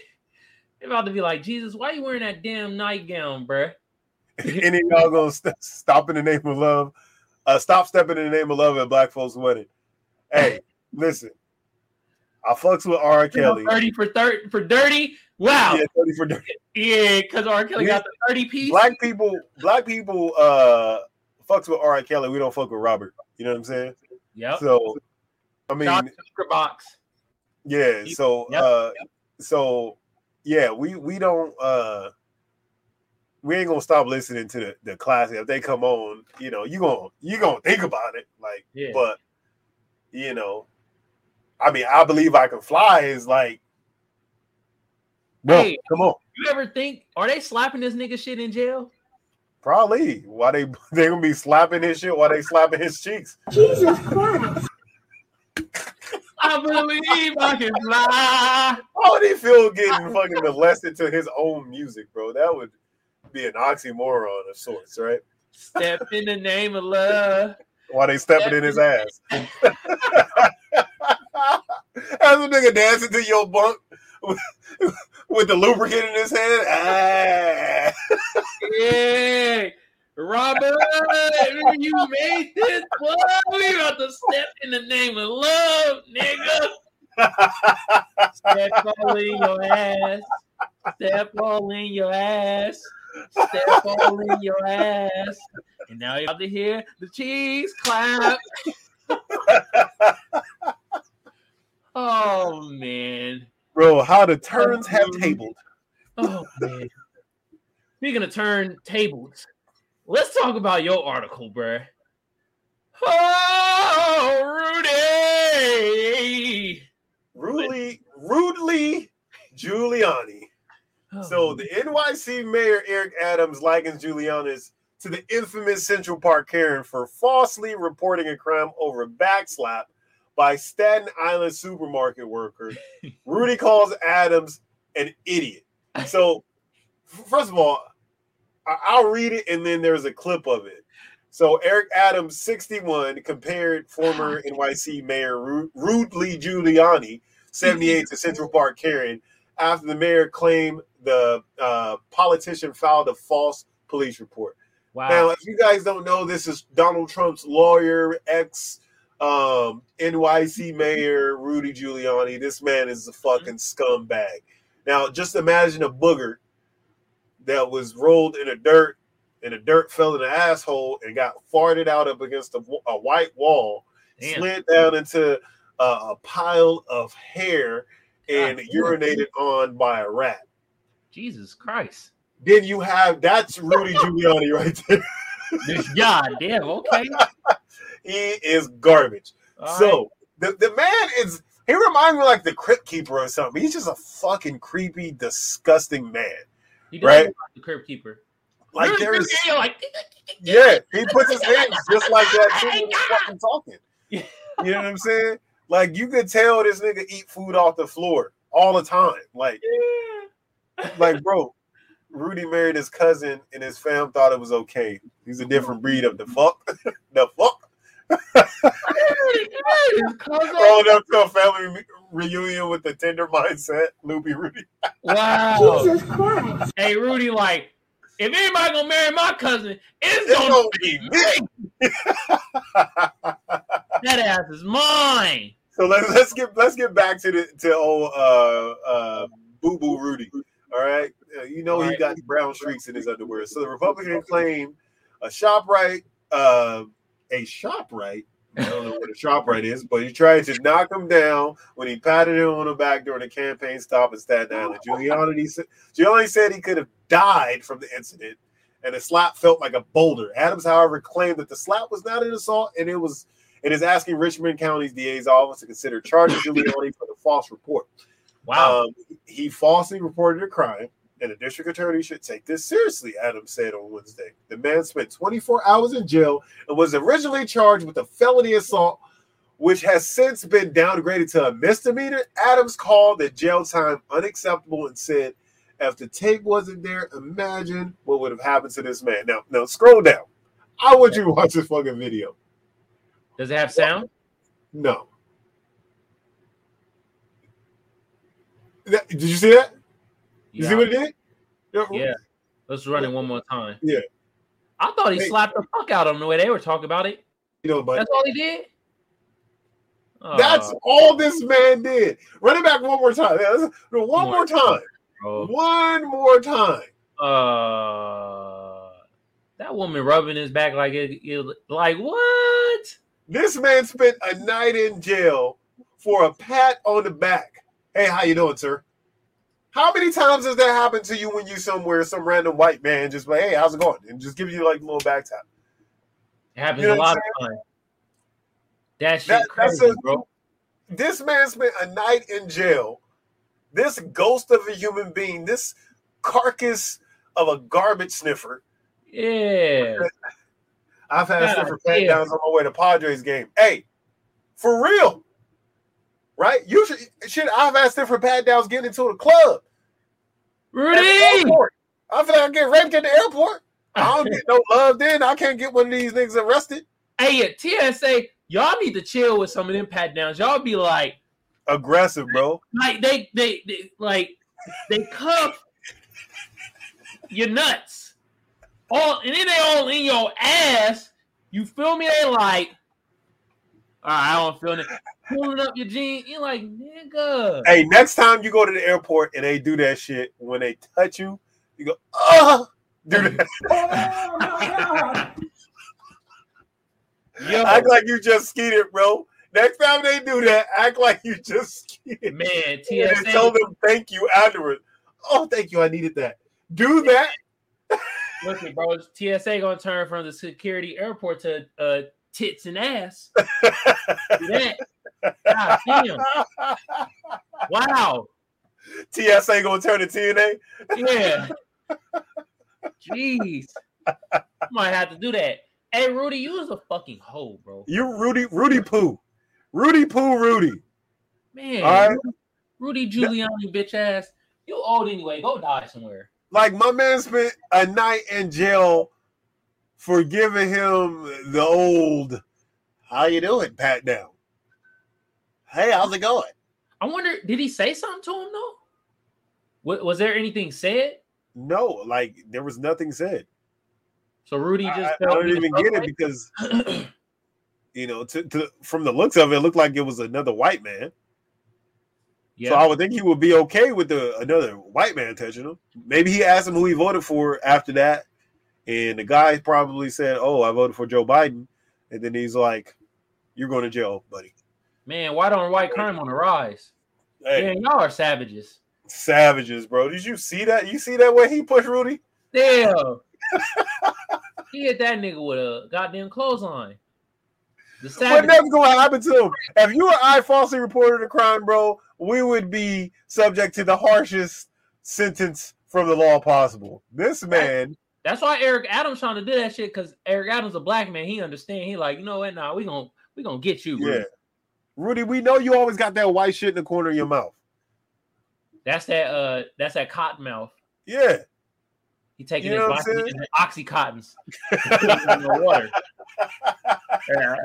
[SPEAKER 2] They're about to be like, Jesus, why you wearing that damn nightgown, bruh?
[SPEAKER 1] Any of y'all gonna st- stop in the name of love? Uh, stop stepping in the name of love at Black Folks Wedding. Hey, listen. I fucks with R. Kelly.
[SPEAKER 2] Dirty for thirty for dirty. Wow.
[SPEAKER 1] Yeah, 30 for dirty.
[SPEAKER 2] Yeah, because R. Kelly got the 30 piece.
[SPEAKER 1] Black people, black people uh fucks with R. Kelly. We don't fuck with Robert. You know what I'm saying?
[SPEAKER 2] Yep.
[SPEAKER 1] So I mean
[SPEAKER 2] Shout out to Sugar box.
[SPEAKER 1] Yeah, so
[SPEAKER 2] Yep,
[SPEAKER 1] uh so yeah, we we don't uh we ain't gonna stop listening to the, the classic. If they come on, you know, you gonna you gonna think about it. Like,
[SPEAKER 2] Yeah.
[SPEAKER 1] but you know, I mean, I believe I can fly is like bro,
[SPEAKER 2] Hey.
[SPEAKER 1] come on.
[SPEAKER 2] You ever think, are they slapping this nigga shit in jail?
[SPEAKER 1] Probably why they they gonna be slapping his shit while they slapping his cheeks.
[SPEAKER 4] Jesus Christ.
[SPEAKER 2] I believe I can fly.
[SPEAKER 1] Oh, How would he feel getting fucking molested to his own music, bro? That would be an oxymoron of sorts, right?
[SPEAKER 2] Step in the name of love.
[SPEAKER 1] While they stepping in his ass. As a nigga dancing to your bunk with, the lubricant in his hand. Ah.
[SPEAKER 2] Yeah. Robert, you made this. Boy, we about to step in the name of love, nigga. Step all in your ass. Step all in your ass. Step all in your ass. And now you have to hear the cheese clap. oh man.
[SPEAKER 1] Bro, how the turns have um, tabled.
[SPEAKER 2] Oh man. Speaking of turn tables, let's talk about your article, bruh. Oh, Rudy.
[SPEAKER 1] Rudely, rudely Giuliani.
[SPEAKER 2] Oh,
[SPEAKER 1] So the NYC mayor Eric Adams likens Giuliani's to the infamous Central Park Karen for falsely reporting a crime over a backslap by Staten Island supermarket worker. Rudy calls Adams an idiot. So, first of all, I'll read it and then there's a clip of it. So Eric Adams, 61, compared former NYC Mayor Ru- Rudy Giuliani, 78, to Central Park Karen after the mayor claimed the uh, politician filed a false police report.
[SPEAKER 2] wow.
[SPEAKER 1] Now, if you guys don't know, this is Donald Trump's lawyer, ex um, NYC mayor Rudy Giuliani. This man is a fucking scumbag. Now, just imagine a booger that was rolled in a dirt, and the dirt fell in the asshole and got farted out up against a, a white wall,
[SPEAKER 2] Damn.
[SPEAKER 1] slid down into a, a pile of hair, and
[SPEAKER 2] God.
[SPEAKER 1] urinated on by a rat.
[SPEAKER 2] Jesus Christ.
[SPEAKER 1] Then you have that's Rudy Giuliani right there.
[SPEAKER 2] God damn, okay.
[SPEAKER 1] He is garbage.
[SPEAKER 2] All right.
[SPEAKER 1] so the, the man is he reminds me like the crypt keeper or something. He's just a fucking creepy, disgusting man.
[SPEAKER 2] he does
[SPEAKER 1] right.
[SPEAKER 2] like the crib keeper.
[SPEAKER 1] Like there is
[SPEAKER 2] like,
[SPEAKER 1] yeah, he puts his hands just like that too when he's fucking talking. You know what I'm saying? Like you could tell this nigga eat food off the floor all the time. Like, like bro, Rudy married his cousin and his fam thought it was okay. He's a different breed of the fuck. the fuck. Rolling up to a family reunion with the tender mindset, Loopy Rudy.
[SPEAKER 2] Wow.
[SPEAKER 4] Jesus Christ.
[SPEAKER 2] Hey, Rudy, like, if anybody gonna marry my cousin, it's
[SPEAKER 1] It's
[SPEAKER 2] gonna
[SPEAKER 1] gonna be me.
[SPEAKER 2] that ass is mine.
[SPEAKER 1] So let's let's get let's get back to the to old uh uh Boo Boo Rudy. All right, Uh, you know
[SPEAKER 2] All
[SPEAKER 1] he
[SPEAKER 2] right.
[SPEAKER 1] got brown streaks in his underwear. So the Republican claimed a Shoprite, uh, shop right. I don't know what a shop right is, but he tried to knock him down when he patted him on the back during a campaign stop in Staten Island. Giuliani said Giuliani said he could have died from the incident, and the slap felt like a boulder. Adams, however, claimed that the slap was not an assault, and it was and is asking Richmond County's DA's office to consider charging Giuliani for the false report.
[SPEAKER 2] Wow.
[SPEAKER 1] Um, he falsely reported a crime, and the district attorney should take this seriously, Adams said on Wednesday. The man spent 24 hours in jail and was originally charged with a felony assault, which has since been downgraded to a misdemeanor. Adams called the jail time unacceptable and said, if the tape wasn't there, imagine what would have happened to this man. Now, now scroll down. I want you to watch this fucking video.
[SPEAKER 2] Does it have sound?
[SPEAKER 1] No. That- did you see that? You see what it did?
[SPEAKER 2] Yeah. Let's run it one more time.
[SPEAKER 1] Yeah.
[SPEAKER 2] I thought he
[SPEAKER 1] Hey.
[SPEAKER 2] slapped the fuck out of him the way they were talking about it.
[SPEAKER 1] You know, but
[SPEAKER 2] That's all he did. Oh,
[SPEAKER 1] that's all this man did. Run it back one more time. Yeah, one
[SPEAKER 2] More.
[SPEAKER 1] more time.
[SPEAKER 2] bro.
[SPEAKER 1] one more time.
[SPEAKER 2] Uh, that woman rubbing his back like it, it like what?
[SPEAKER 1] This man spent a night in jail for a pat on the back. Hey, how you doing, sir? How many times has that happened to you when you somewhere, some random white man just like, hey, how's it going? And just give you like a little back tap.
[SPEAKER 2] It happens
[SPEAKER 1] You know
[SPEAKER 2] a lot of times. That shit
[SPEAKER 1] That-
[SPEAKER 2] crazy,
[SPEAKER 1] a-
[SPEAKER 2] bro.
[SPEAKER 1] This man spent a night in jail. This ghost of a human being, this carcass of a garbage sniffer.
[SPEAKER 2] Yeah.
[SPEAKER 1] I've had
[SPEAKER 2] God
[SPEAKER 1] sniffer pat downs on my way to Padres game. Hey, for real. Right? You should shit. I've had sniffer pat downs getting into the club. at the I feel like I get raped at the airport. I don't get no love then. I can't get one of these niggas arrested.
[SPEAKER 2] Hey, at TSA, y'all need to chill with some of them pat downs. Y'all be like,
[SPEAKER 1] Aggressive, bro.
[SPEAKER 2] like they, they, they like they cuff your nuts, all, and then they all in your ass. You feel me? They like, all right, I don't feel it. Pulling up your jeans, you're like, nigga.
[SPEAKER 1] Hey, next time you go to the airport and they do that shit, when they touch you, you go, oh, do that.
[SPEAKER 4] Oh my God.
[SPEAKER 2] Yo,
[SPEAKER 1] act like you just skeeted, bro. Next time they do that, act like you just skeeted.
[SPEAKER 2] man,
[SPEAKER 1] And tell them thank you afterwards. Oh, thank you. I needed that. Do that.
[SPEAKER 2] Listen, bro, TSA gonna turn from the security airport to uh tits and ass. Do that. God damn. Wow.
[SPEAKER 1] TSA gonna turn to TNA.
[SPEAKER 2] Yeah. Jeez. Might have to do that. Hey, Rudy, you was a fucking hoe, bro.
[SPEAKER 1] You Rudy, Rudy Poo. Rudy Poo Rudy.
[SPEAKER 2] Man,
[SPEAKER 1] All right.
[SPEAKER 2] Rudy Giuliani, bitch ass. You old anyway. Go die somewhere.
[SPEAKER 1] Like my man spent a night in jail for giving him the old how you doing, pat down. Hey, how's it going?
[SPEAKER 2] I wonder, did he say something to him though? Wa- Was there anything said?
[SPEAKER 1] No, like there was nothing said.
[SPEAKER 2] So Rudy just
[SPEAKER 1] I, I don't even get it because you know, to, to from the looks of it, it looked like it was another white man.
[SPEAKER 2] yeah.
[SPEAKER 1] So I would think he would be okay with the another white man touching him. Maybe he asked him who he voted for after that, and the guy probably said, "Oh, I voted for Joe Biden," and then he's like, "You're going to jail, buddy."
[SPEAKER 2] Man, white on white crime on the rise.
[SPEAKER 1] Hey,
[SPEAKER 2] Man, y'all are savages.
[SPEAKER 1] savages, bro. Did you see that? You see that way he pushed Rudy?
[SPEAKER 2] Damn. he hit that nigga with a goddamn clothesline. The savage.
[SPEAKER 1] to happen to him? If you or I falsely reported a crime, bro, we would be subject to the harshest sentence from the law possible. This man,
[SPEAKER 2] That's why Eric Adams trying to do that shit because Eric Adams a black man. He understand. He like, you know what? Nah, we gonna we gonna get you.
[SPEAKER 1] yeah.
[SPEAKER 2] Rudy.
[SPEAKER 1] We know you always got that white shit in the corner of your mouth.
[SPEAKER 2] That's that uh that's that cotton mouth.
[SPEAKER 1] Yeah.
[SPEAKER 2] He taking
[SPEAKER 1] You
[SPEAKER 2] his,
[SPEAKER 1] know what I'm
[SPEAKER 2] his oxycontins. In the water. Yeah.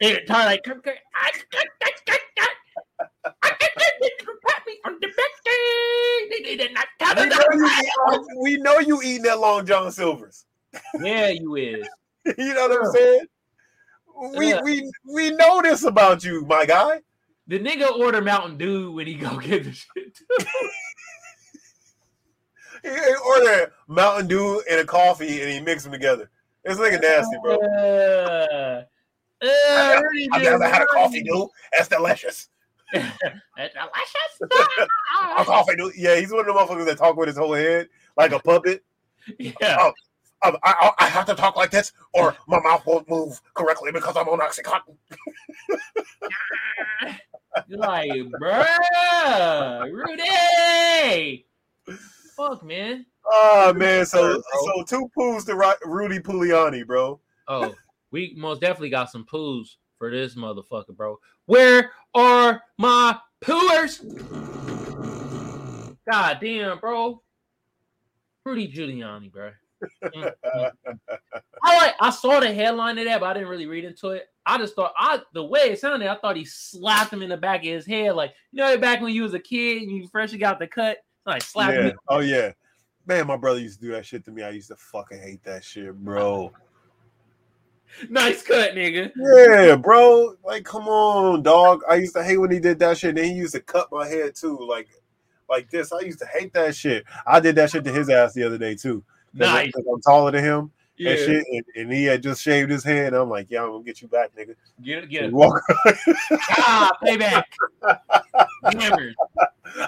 [SPEAKER 2] Hey, like, come, come, I- I- I- I- I- I-
[SPEAKER 1] eat, we know you eating that Long John Silver's.
[SPEAKER 2] Yeah, you is.
[SPEAKER 1] you know what I'm saying? We
[SPEAKER 2] Yeah.
[SPEAKER 1] we we know this about you, my guy.
[SPEAKER 2] The nigga order Mountain Dew when he go get the shit.
[SPEAKER 1] He ordered Mountain Dew and a coffee and he mix them together. This nigga nasty, bro.
[SPEAKER 2] Uh, uh,
[SPEAKER 1] I've
[SPEAKER 2] Rudy
[SPEAKER 1] I've never had a coffee, dude. That's delicious.
[SPEAKER 2] That's delicious.
[SPEAKER 1] A coffee, dude. Yeah, he's one of the motherfuckers that talk with his whole head like a puppet.
[SPEAKER 2] yeah.
[SPEAKER 1] Um, I, I, I have to talk like this, or my mouth won't move correctly because I'm on oxycontin.
[SPEAKER 2] You're like, bruh, Rudy. Fuck, man.
[SPEAKER 1] Oh man, so so two poos to Rudy Pugliani, bro.
[SPEAKER 2] Oh, we most definitely got some poos for this motherfucker, bro. Where are my pooers? God damn, bro. Rudy Giuliani, bro. Mm, mm. I like. I saw the headline of that, but I didn't really read into it. I just thought, I the way it sounded, I thought he slapped him in the back of his head, like you know, back when you was a kid and you freshly got the cut, like slap
[SPEAKER 1] Yeah.
[SPEAKER 2] him.
[SPEAKER 1] Oh yeah. Man, my brother used to do that shit to me. I used to fucking hate that shit, bro.
[SPEAKER 2] Nice cut, nigga.
[SPEAKER 1] Yeah, bro. Like, come on, dog. I used to hate when he did that shit. And then he used to cut my head too. Like, like this. I used to hate that shit. I did that shit to his ass the other day too.
[SPEAKER 2] Nice.
[SPEAKER 1] I'm taller than him
[SPEAKER 2] Yeah.
[SPEAKER 1] and shit, and, and he had just shaved his head. I'm like, yeah, I'm gonna get you back, nigga.
[SPEAKER 2] Get it, get it.
[SPEAKER 1] walk-
[SPEAKER 2] Ah, payback.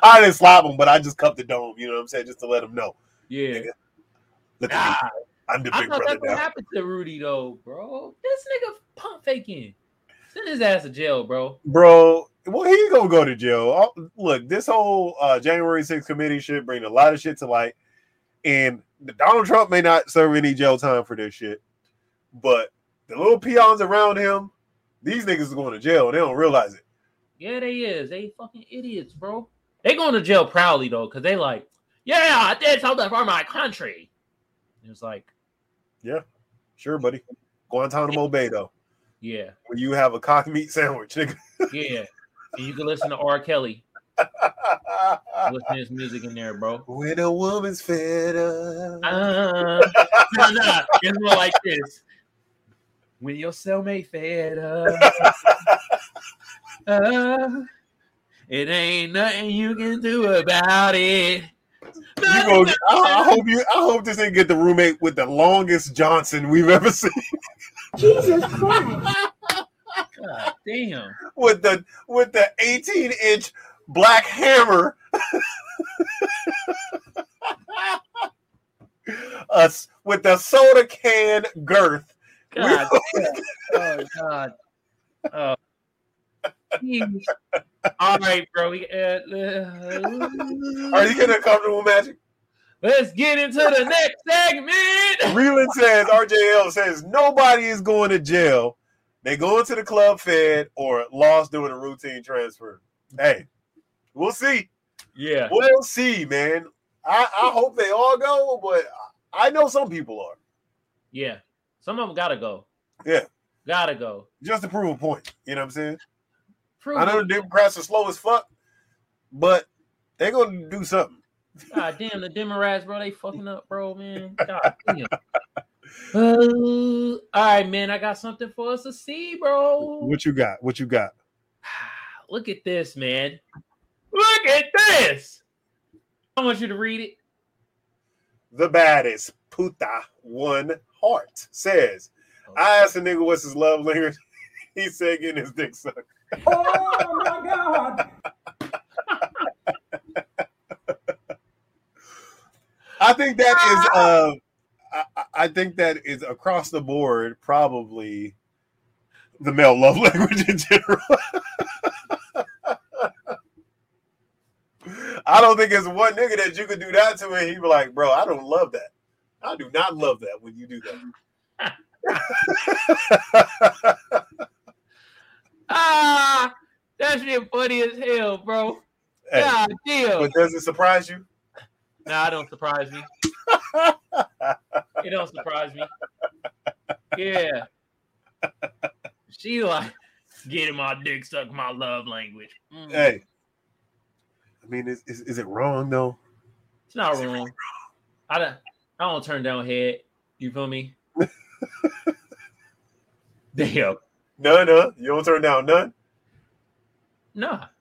[SPEAKER 1] I didn't slap him, but I just cupped the dome. You know what I'm saying, just to let him know.
[SPEAKER 2] Yeah.
[SPEAKER 1] Look at me,
[SPEAKER 2] Ah,
[SPEAKER 1] I'm the
[SPEAKER 2] I thought
[SPEAKER 1] brother
[SPEAKER 2] that's what happened to Rudy though, bro. This nigga pump faking. Send his ass to jail, bro.
[SPEAKER 1] bro. Well, he's gonna go to jail. Oh, Look, this whole uh, January 6th committee shit bring a lot of shit to light, and Donald Trump may not serve any jail time for this shit, but the little peons around him, these niggas are going to jail. They don't realize it.
[SPEAKER 2] Yeah, they is. They fucking idiots, bro. They going to jail proudly though, cause they like, yeah, I did something for my country. It's like, yeah,
[SPEAKER 1] Sure, buddy. Guantanamo Bay though,
[SPEAKER 2] yeah,
[SPEAKER 1] where you have a cock meat sandwich, nigga.
[SPEAKER 2] yeah. And you can listen to R. Kelly. Listen to his music in there, bro.
[SPEAKER 1] when a woman's fed up.
[SPEAKER 2] Uh, nah, nah, it's more like this. When your cellmate fed up, uh, it ain't nothing you can do about it.
[SPEAKER 1] You go, I, I hope you. I hope this ain't get the roommate with the longest Johnson we've ever seen.
[SPEAKER 4] Jesus Christ.
[SPEAKER 2] God damn.
[SPEAKER 1] with the with the 18 inch black hammer. Us with the soda can girth.
[SPEAKER 2] God. Oh God. Oh. All right, bro. We, uh, uh,
[SPEAKER 1] Are you getting comfortable, Magic?
[SPEAKER 2] Let's get into the next segment.
[SPEAKER 1] Reeland says, RJL says, nobody is going to jail. They go into the club fed or lost doing a routine transfer. Hey, we'll see.
[SPEAKER 2] Yeah.
[SPEAKER 1] We'll see, man. I, I hope they all go, but I know some people are.
[SPEAKER 2] Yeah. Some of them gotta go.
[SPEAKER 1] Yeah.
[SPEAKER 2] Gotta go.
[SPEAKER 1] Just to prove a point. You know what I'm saying?
[SPEAKER 2] Prove
[SPEAKER 1] I know the. Democrats are slow as fuck, but they're gonna do something.
[SPEAKER 2] God damn, the Democrats, bro, they fucking up, bro, man. God damn. Uh, all right, man. I got something for us to see, bro.
[SPEAKER 1] What you got? What you got?
[SPEAKER 2] Look at this, man. Look at this. I want you to read it.
[SPEAKER 1] The baddest puta one heart says. I asked a nigga what's his love language. he said getting his dick sucked.
[SPEAKER 4] Oh my God.
[SPEAKER 1] I think that is uh I, I- I think that is across the board probably the male love language in general. I don't think it's one nigga that you could do that to and he'd be like, bro, I don't love that. I do not love that when you do that.
[SPEAKER 2] Ah, that shit funny as hell, bro.
[SPEAKER 1] Hey,
[SPEAKER 2] God damn.
[SPEAKER 1] but does it surprise you?
[SPEAKER 2] Nah, it don't surprise me. It don't surprise me. Yeah. She like getting my dick sucked my love language. Mm.
[SPEAKER 1] Hey. I mean, is, is, is it wrong though?
[SPEAKER 2] It's not wrong. I don't I don't turn down head. You feel me? Damn.
[SPEAKER 1] None, huh? You don't turn down none?
[SPEAKER 2] Nah.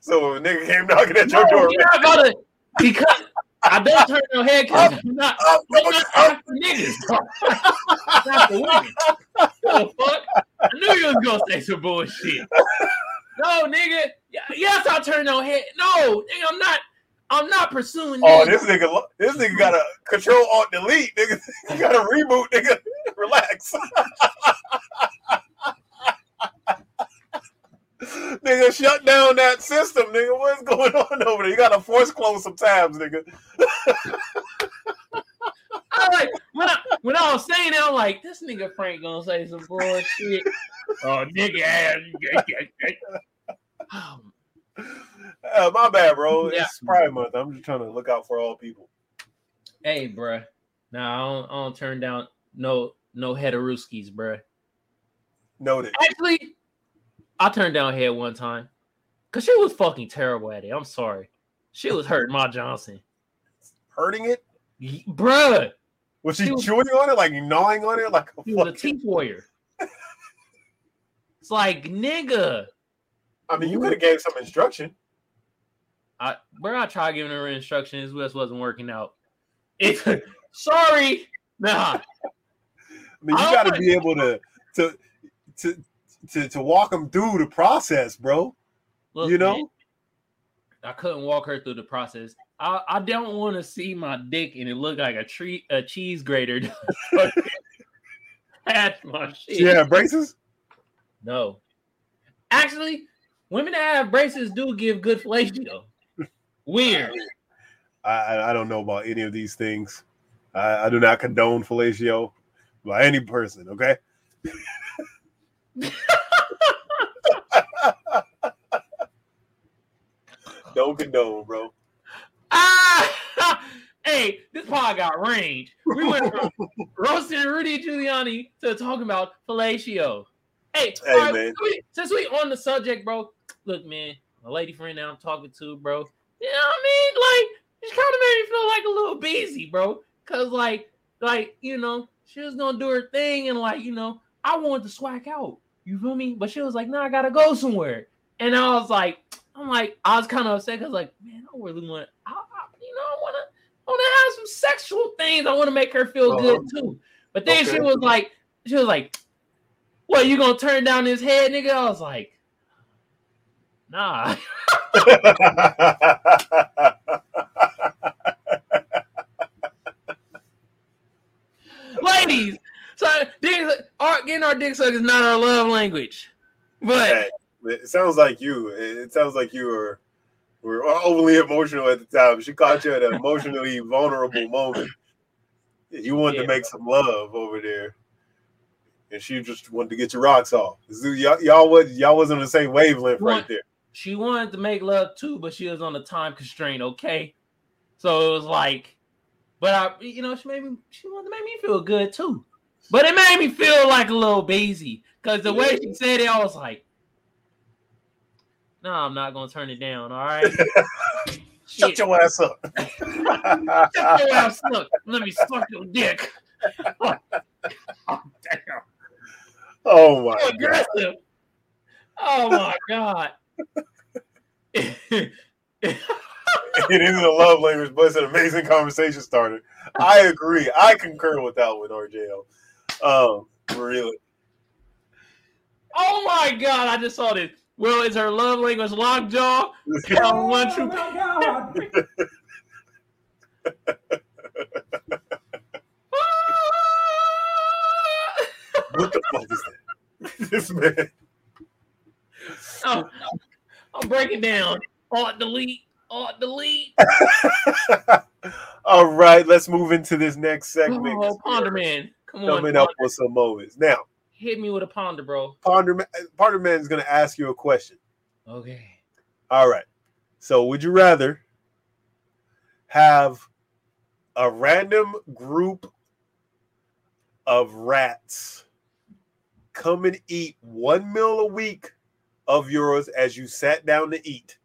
[SPEAKER 1] So if a nigga came knocking at your door.
[SPEAKER 2] you're not gonna because I don't turn no head because I'm not I'm not after niggas. I'm after women. The fuck? I knew you was gonna say some bullshit. No, nigga. Yes, I turn no head. No, nigga, I'm not. I'm not pursuing.
[SPEAKER 1] Oh,
[SPEAKER 2] niggas.
[SPEAKER 1] this nigga, this nigga got a control alt delete, nigga. You got a reboot, nigga. Relax. nigga, shut down that system, nigga. What's going on over there? You got to force close some tabs, nigga.
[SPEAKER 2] I like when I when I was saying that, I'm like, this nigga Frank gonna say some bullshit. oh, nigga ass.
[SPEAKER 1] Uh, my bad, bro.
[SPEAKER 2] Yeah.
[SPEAKER 1] It's Pride Month. I'm just trying to look out for all people.
[SPEAKER 2] hey, bruh. Nah, I don't, I don't turn down no no heteruskis, bruh.
[SPEAKER 1] Noted.
[SPEAKER 2] Actually, I turned down head one time because she was fucking terrible at it. I'm sorry. She was hurting my Johnson,
[SPEAKER 1] Hurting it?
[SPEAKER 2] Bruh.
[SPEAKER 1] Was she
[SPEAKER 2] She was-
[SPEAKER 1] chewing on it, like gnawing on it, like a
[SPEAKER 2] He was a teeth warrior. it's like nigga,
[SPEAKER 1] I mean, you could have gave some instruction.
[SPEAKER 2] I bro, I tried giving her instructions. This wasn't working out. If sorry, nah.
[SPEAKER 1] I mean, you got to be able to to to to to walk them through the process, bro.
[SPEAKER 2] Look,
[SPEAKER 1] you know,
[SPEAKER 2] man, I couldn't walk her through the process. I, I don't want to see my dick and it look like a tree a cheese grater. That's my shit.
[SPEAKER 1] yeah, braces.
[SPEAKER 2] No. Actually, women that have braces do give good fellatio. Weird.
[SPEAKER 1] I I- don't know about any of these things. I, I do not condone fellatio by any person. Okay. don't condone, bro.
[SPEAKER 2] Ah, hey, this pod got range. We went from roasting Rudy Giuliani to talking about fellatio. Hey,
[SPEAKER 1] Hey,
[SPEAKER 2] right,
[SPEAKER 1] man.
[SPEAKER 2] since we- since we on the subject, bro. Look, man, a lady friend that I'm talking to, bro. You know what I mean? Like, she kind of made me feel like a little busy, bro. Cause like, like you know, she was gonna do her thing, and like, you know, I wanted to swag out. You feel me? But she was like, "No, I gotta go somewhere." And I was like, I'm like, I was kind of upset because, like, man, I really want, I, I, you know, I want to, I want to have some sexual things. I want to make her feel
[SPEAKER 1] Uh-huh.
[SPEAKER 2] good too. But then she was like, she was like, "What? You gonna turn down his head, nigga?" I was like, Nah. Ladies, so dick, our, getting our dick sucked is not our love language. But
[SPEAKER 1] Hey, it sounds like you. It sounds like you were were overly emotional at the time. She caught you at an emotionally vulnerable moment. You wanted
[SPEAKER 2] Yeah.
[SPEAKER 1] to make some love over there, and she just wanted to get your rocks off. Y'all, y'all was y'all wasn't on the same wavelength right there.
[SPEAKER 2] She wanted to make love too, but she was on a time constraint, okay? So it was like, but I, you know, she made me, she wanted to make me feel good too. But it made me feel like a little busy because the way she said it, I was like, no, I'm not gonna turn it down. All right.
[SPEAKER 1] Shut your ass up.
[SPEAKER 2] Shut your ass up. Let me suck your dick. oh, damn.
[SPEAKER 1] oh my
[SPEAKER 2] So
[SPEAKER 1] god.
[SPEAKER 2] aggressive. Oh my god.
[SPEAKER 1] It isn't a love language, but it's an amazing conversation starter. I agree. I concur with that one, RJO. Um, really.
[SPEAKER 2] oh my god, I just saw this. Well, is her love language lockjaw? Um, one true.
[SPEAKER 4] Oh my God.
[SPEAKER 1] What the fuck is that? this man.
[SPEAKER 2] Oh, I'll break it down. Alt delete. Alt delete.
[SPEAKER 1] All right, let's move into this next segment.
[SPEAKER 2] Oh, Ponder Man. Come on.
[SPEAKER 1] Coming up with some moments. Now,
[SPEAKER 2] Hit me with a ponder, bro.
[SPEAKER 1] Ponder Man, Ponder Man is going to ask you a question.
[SPEAKER 2] Okay.
[SPEAKER 1] All right. So, would you rather have a random group of rats come and eat one meal a week of yours as you sat down to eat?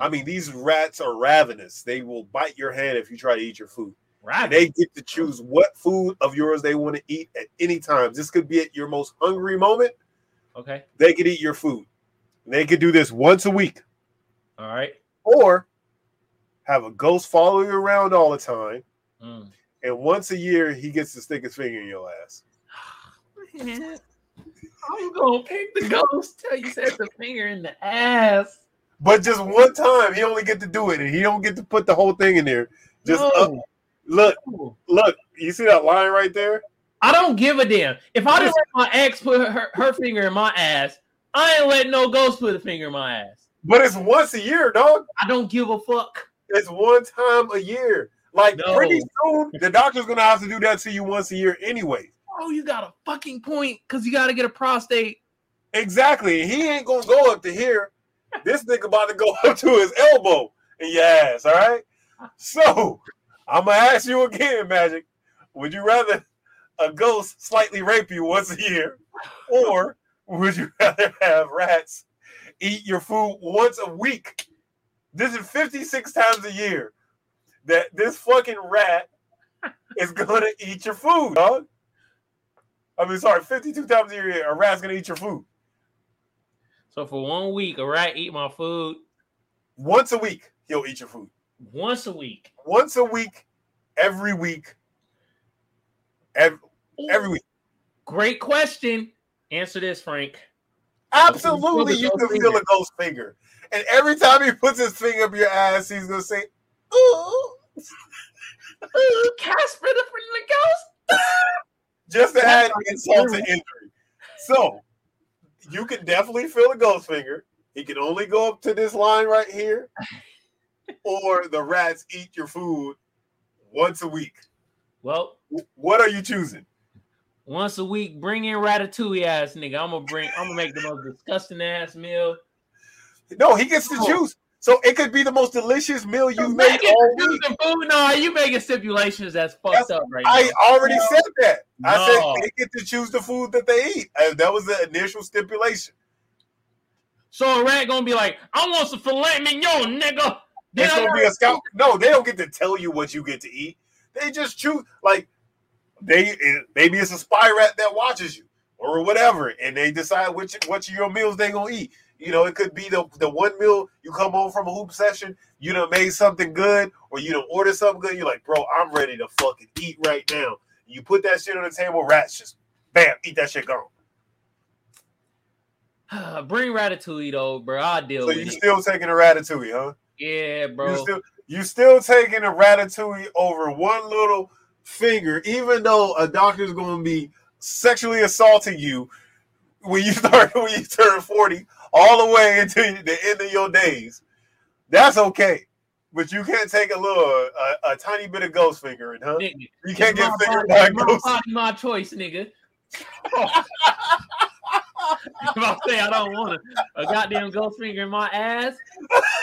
[SPEAKER 1] I mean, these rats are ravenous. They will bite your hand if you try to eat your food.
[SPEAKER 2] Right.
[SPEAKER 1] They get to choose what food of yours they want to eat at any time. This could be at your most hungry moment.
[SPEAKER 2] okay.
[SPEAKER 1] They could eat your food. They could do this once a week.
[SPEAKER 2] All right.
[SPEAKER 1] or have a ghost follow you around all the time,
[SPEAKER 2] Mm.
[SPEAKER 1] and once a year he gets to stick his finger in your ass.
[SPEAKER 2] I'm gonna pick the ghost till you set the finger in the ass.
[SPEAKER 1] But just one time, he only get to do it, and he don't get to put the whole thing in there. Just
[SPEAKER 2] No.
[SPEAKER 1] up, look, look. You see that line right there?
[SPEAKER 2] I don't give a damn. If I just let my ex put her, her finger in my ass, I ain't letting no ghost put a finger in my ass.
[SPEAKER 1] But it's once a year, dog.
[SPEAKER 2] I don't give a fuck.
[SPEAKER 1] It's one time a year. Like
[SPEAKER 2] No.
[SPEAKER 1] pretty soon, the doctor's gonna have to do that to you once a year, anyway.
[SPEAKER 2] Oh, you got a fucking point because you got to get a prostate.
[SPEAKER 1] Exactly. He ain't gonna go up to here. This nigga about to go up to his elbow in your ass. All right. So I'm gonna ask you again, Magic. Would you rather a ghost slightly rape you once a year, or would you rather have rats eat your food once a week? This is 56 times a year that this fucking rat is gonna eat your food, dog. I mean, sorry, 52 times a year a rat's gonna eat your food.
[SPEAKER 2] So for one week, a rat eat my food
[SPEAKER 1] Once a week, he'll eat your food.
[SPEAKER 2] once a week.
[SPEAKER 1] Once a week, every week, every, every week.
[SPEAKER 2] Great question. Answer this, Frank.
[SPEAKER 1] Absolutely, you can
[SPEAKER 2] finger.
[SPEAKER 1] feel a ghost finger. And every time he puts his finger up your ass, he's gonna say, "Ooh,"
[SPEAKER 2] Ooh, Casper the friendly ghost.
[SPEAKER 1] just to add insult to injury. So you can definitely feel the ghost finger. He can only go up to this line right here, or the rats eat your food once a week.
[SPEAKER 2] Well,
[SPEAKER 1] What are you choosing?
[SPEAKER 2] once a week, bring in ratatouille ass nigga. I'm gonna bring. I'm gonna make the most disgusting ass meal.
[SPEAKER 1] No, he gets to choose. So it could be the most delicious meal you
[SPEAKER 2] You
[SPEAKER 1] made
[SPEAKER 2] making
[SPEAKER 1] all week.
[SPEAKER 2] food? No, you making stipulations that's fucked
[SPEAKER 1] That's-
[SPEAKER 2] up right
[SPEAKER 1] I
[SPEAKER 2] now.
[SPEAKER 1] already said that. I
[SPEAKER 2] No.
[SPEAKER 1] said they get to choose the food that they eat. And that was the initial stipulation.
[SPEAKER 2] So a rat gonna be like, I want some filet mignon, nigga. Then
[SPEAKER 1] It's gonna be a scout. No, they don't get to tell you what you get to eat. They just choose. Like they it- maybe it's a spy rat that watches you or whatever, and they decide which which of your meals they gonna eat. You know, it could be the the one meal you come home from a hoop session, you done made something good, or you done order something good. You're like, bro, I'm ready to fucking eat right now. You put that shit on the table, rats just bam, eat that shit gone.
[SPEAKER 2] Bring ratatouille though, bro. I'll deal
[SPEAKER 1] So
[SPEAKER 2] with
[SPEAKER 1] you
[SPEAKER 2] it.
[SPEAKER 1] still taking a ratatouille, huh?
[SPEAKER 2] yeah,
[SPEAKER 1] You
[SPEAKER 2] bro.
[SPEAKER 1] still you still taking a ratatouille over one little finger, even though a doctor's going to be sexually assaulting you when you start when you turn forty, all the way until the end of your days. That's okay, but you can't take a little a, a tiny bit of ghost fingering, huh?
[SPEAKER 2] nigga.
[SPEAKER 1] You can't get
[SPEAKER 2] my
[SPEAKER 1] fingered
[SPEAKER 2] body,
[SPEAKER 1] by
[SPEAKER 2] my
[SPEAKER 1] ghost.
[SPEAKER 2] body, my choice, nigga. if I say I don't want a, a goddamn ghost finger in my ass,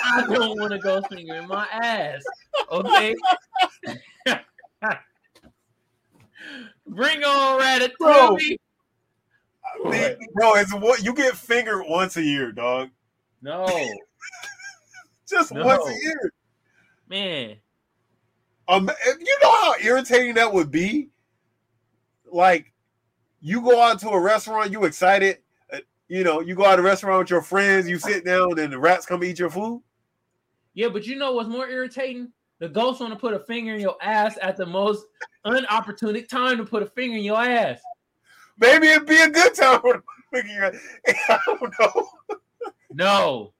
[SPEAKER 2] I don't want a ghost finger in my ass. Okay. Bring on ratatouille.
[SPEAKER 1] Bro, it's what you get fingered once a year, dog.
[SPEAKER 2] No,
[SPEAKER 1] Just
[SPEAKER 2] No.
[SPEAKER 1] once a year.
[SPEAKER 2] man.
[SPEAKER 1] Um, you know how irritating that would be. Like, you go out to a restaurant, you excited. uh, you know, you go out to a restaurant with your friends, you sit down, and the rats come eat your food.
[SPEAKER 2] Yeah, but you know what's more irritating? The ghost want to put a finger in your ass at the most unopportune time to put a finger in your ass.
[SPEAKER 1] Maybe it'd be a good time for the figure. I don't know.
[SPEAKER 2] No.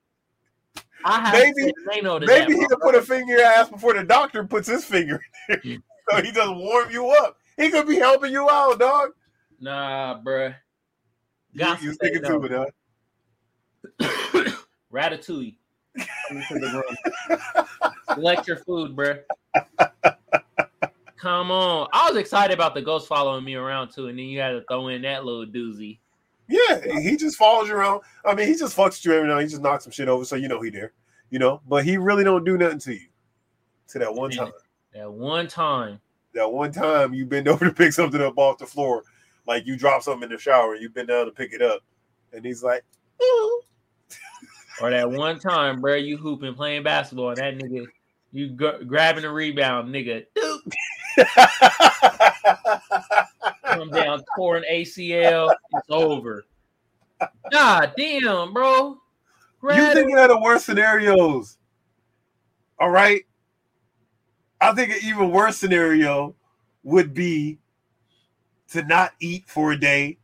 [SPEAKER 2] I have
[SPEAKER 1] Maybe-
[SPEAKER 2] said they know to
[SPEAKER 1] Maybe he could put a finger in your ass before the doctor puts his finger in there. so he doesn't warm you up. He could be helping you out, dog.
[SPEAKER 2] Nah, bruh.
[SPEAKER 1] You,
[SPEAKER 2] Got
[SPEAKER 1] you
[SPEAKER 2] to
[SPEAKER 1] sticking to
[SPEAKER 2] no.
[SPEAKER 1] it, huh?
[SPEAKER 2] Ratatouille. Coming to the room. Select your food, bruh. Come on. I was excited about the ghost following me around too, and then you had to throw in that little doozy.
[SPEAKER 1] Yeah, he just follows you around. I mean, he just fucks you every now. He just knocks some shit over, so you know he there. You know, but he really don't do nothing to you. To that one time,
[SPEAKER 2] That one time.
[SPEAKER 1] that one time you bend over to pick something up off the floor, like you drop something in the shower, and you bend down to pick it up, and he's like, "Ooh."
[SPEAKER 2] Or that one time, bruh, you hooping playing basketball, and that nigga, you gr- grabbing a rebound, nigga. Doop, come down, torn ACL, it's over. God damn, bro.
[SPEAKER 1] you
[SPEAKER 2] Grab
[SPEAKER 1] thinking of the worst scenarios. All right. I think an even worse scenario would be to not eat for a day.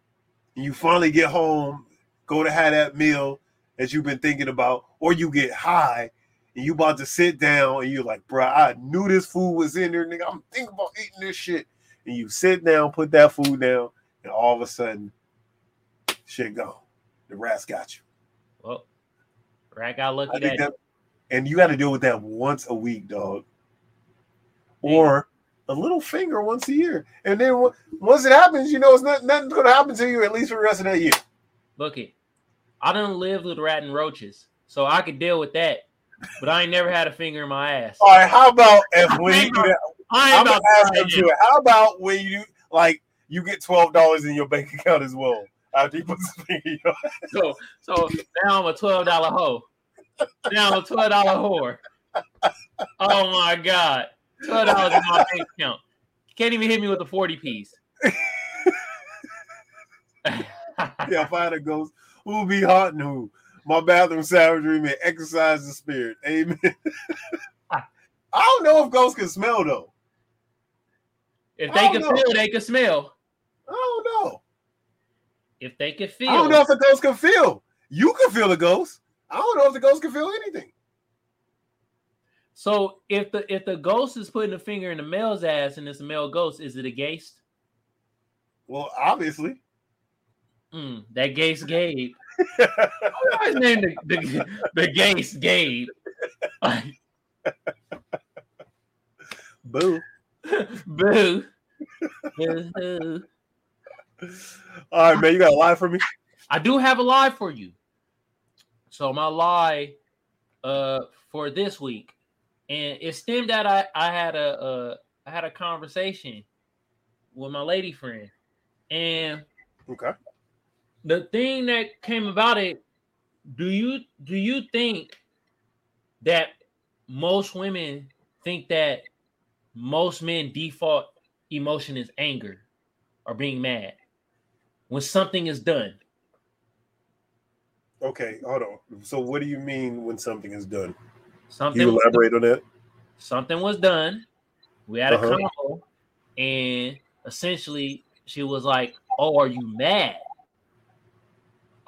[SPEAKER 1] And you finally get home, go to have that meal that you've been thinking about, or you get high and you about to sit down and you're like, bro, I knew this food was in there, nigga. I'm thinking about eating this shit. And you sit down, put that food down, and all of a sudden, shit gone. The rats got you.
[SPEAKER 2] Well, Rat got lucky
[SPEAKER 1] I
[SPEAKER 2] that,
[SPEAKER 1] and you got to deal with that once a week, dog, or a little finger once a year. And then once it happens, you know it's not, nothing's going to happen to you at least for the rest of that year.
[SPEAKER 2] Look it. I don't live with rat and roaches, so I could deal with that. But I ain't never had a finger in my ass.
[SPEAKER 1] All right, how about if you that,
[SPEAKER 2] I ain't
[SPEAKER 1] gonna
[SPEAKER 2] about to
[SPEAKER 1] to. How about when you like you get twelve dollars in your bank account as well after you put finger in your
[SPEAKER 2] So, so now I'm a twelve dollar hoe. Now I'm a twelve dollar whore. Oh my god, twelve dollars in my bank account. Can't even hit me with a forty piece.
[SPEAKER 1] yeah, if I had a ghost, who be hot and who? My bathroom savagery may exercise the spirit. Amen. I don't know if ghosts can smell though.
[SPEAKER 2] If they can
[SPEAKER 1] know.
[SPEAKER 2] feel, they can smell.
[SPEAKER 1] I don't know.
[SPEAKER 2] If they can feel,
[SPEAKER 1] I don't know if the ghost can feel. You can feel the ghost. I don't know if the ghost can feel anything.
[SPEAKER 2] so if the if the ghost is putting a finger in the male's ass and it's a male ghost, is it a ghost?
[SPEAKER 1] Well, obviously.
[SPEAKER 2] Mm, that ghost Gabe. Why is his name the the, the ghost Gabe? Like,
[SPEAKER 1] Boo.
[SPEAKER 2] boo. Boo.
[SPEAKER 1] All right, man. You got a lie for me?
[SPEAKER 2] I do have a lie for you. So my lie uh for this week, and it stemmed out I I had a uh I had a conversation with my lady friend, and
[SPEAKER 1] Okay.
[SPEAKER 2] The thing that came about it, do you do you think that most women think that most men default emotion is anger or being mad when something is done?
[SPEAKER 1] Okay, hold on. So, what do you mean when something is done?
[SPEAKER 2] Something
[SPEAKER 1] Can you elaborate on that?
[SPEAKER 2] something was done. We had a
[SPEAKER 1] Uh-huh.
[SPEAKER 2] combo, and essentially she was like, "Oh, are you mad?"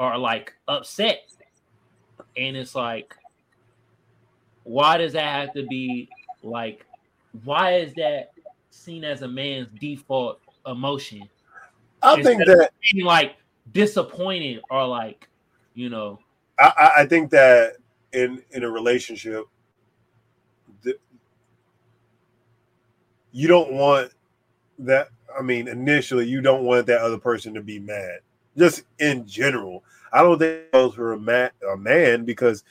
[SPEAKER 2] Or like upset, and it's like, why does that have to be like? Why is that seen as a man's default emotion?
[SPEAKER 1] I think
[SPEAKER 2] Instead of
[SPEAKER 1] that
[SPEAKER 2] Being like disappointed or like, you know,
[SPEAKER 1] I, I- I think that in in a relationship, the, you don't want that. I mean, initially, you don't want that other person to be mad. Just in general, I don't think those for a man, a man because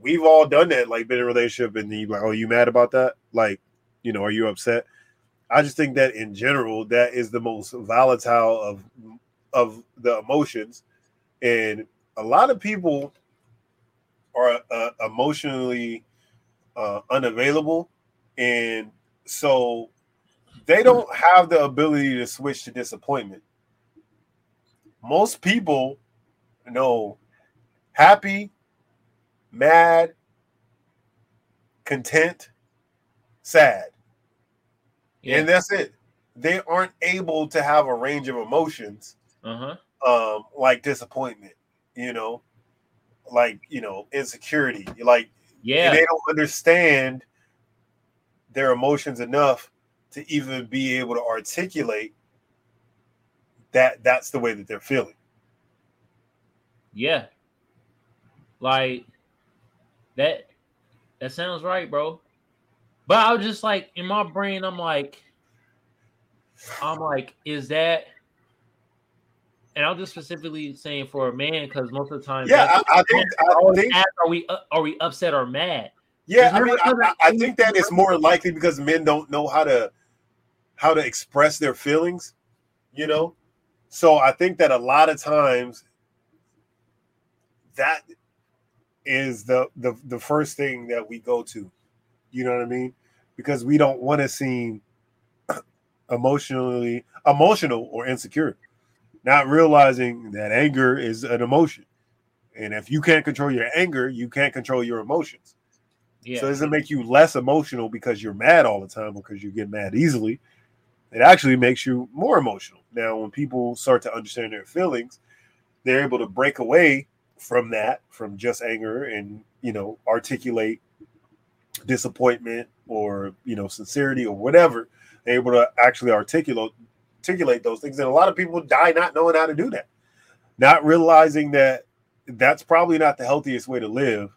[SPEAKER 1] we've all done that. Like, been in a relationship and you like, oh, you mad about that? Like, you know, are you upset? I just think that in general, that is the most volatile of of the emotions, and a lot of people are uh, emotionally uh, unavailable, and so they don't have the ability to switch to disappointment. Most people know happy, mad, content, sad,
[SPEAKER 2] yeah,
[SPEAKER 1] and that's it. They aren't able to have a range of emotions
[SPEAKER 2] uh huh,
[SPEAKER 1] um like disappointment, you know, like you know, insecurity, like
[SPEAKER 2] yeah,
[SPEAKER 1] they don't understand their emotions enough to even be able to articulate that that's the way that they're feeling.
[SPEAKER 2] Yeah. Like that that sounds right, bro. But I was just like in my brain, I'm like, I'm like, is that and I'm just specifically saying for a man because most of the time,
[SPEAKER 1] Yeah, I, I think I think
[SPEAKER 2] ask, are we uh, are we upset or mad?
[SPEAKER 1] yeah, I mean, I, I- I think that it's more likely because men don't know how to how to express their feelings, you know. So I think that a lot of times that is the the the first thing that we go to. You know what I mean? Because we don't want to seem emotionally emotional or insecure, not realizing that anger is an emotion. And if you can't control your anger, you can't control your emotions.
[SPEAKER 2] Yeah,
[SPEAKER 1] So it doesn't make you less emotional because you're mad all the time because you get mad easily. It actually makes you more emotional. Now, when people start to understand their feelings, they're able to break away from that, from just anger, and you know, articulate disappointment or you know, sincerity or whatever. Able to actually articulate articulate those things. And a lot of people die not knowing how to do that, not realizing that that's probably not the healthiest way to live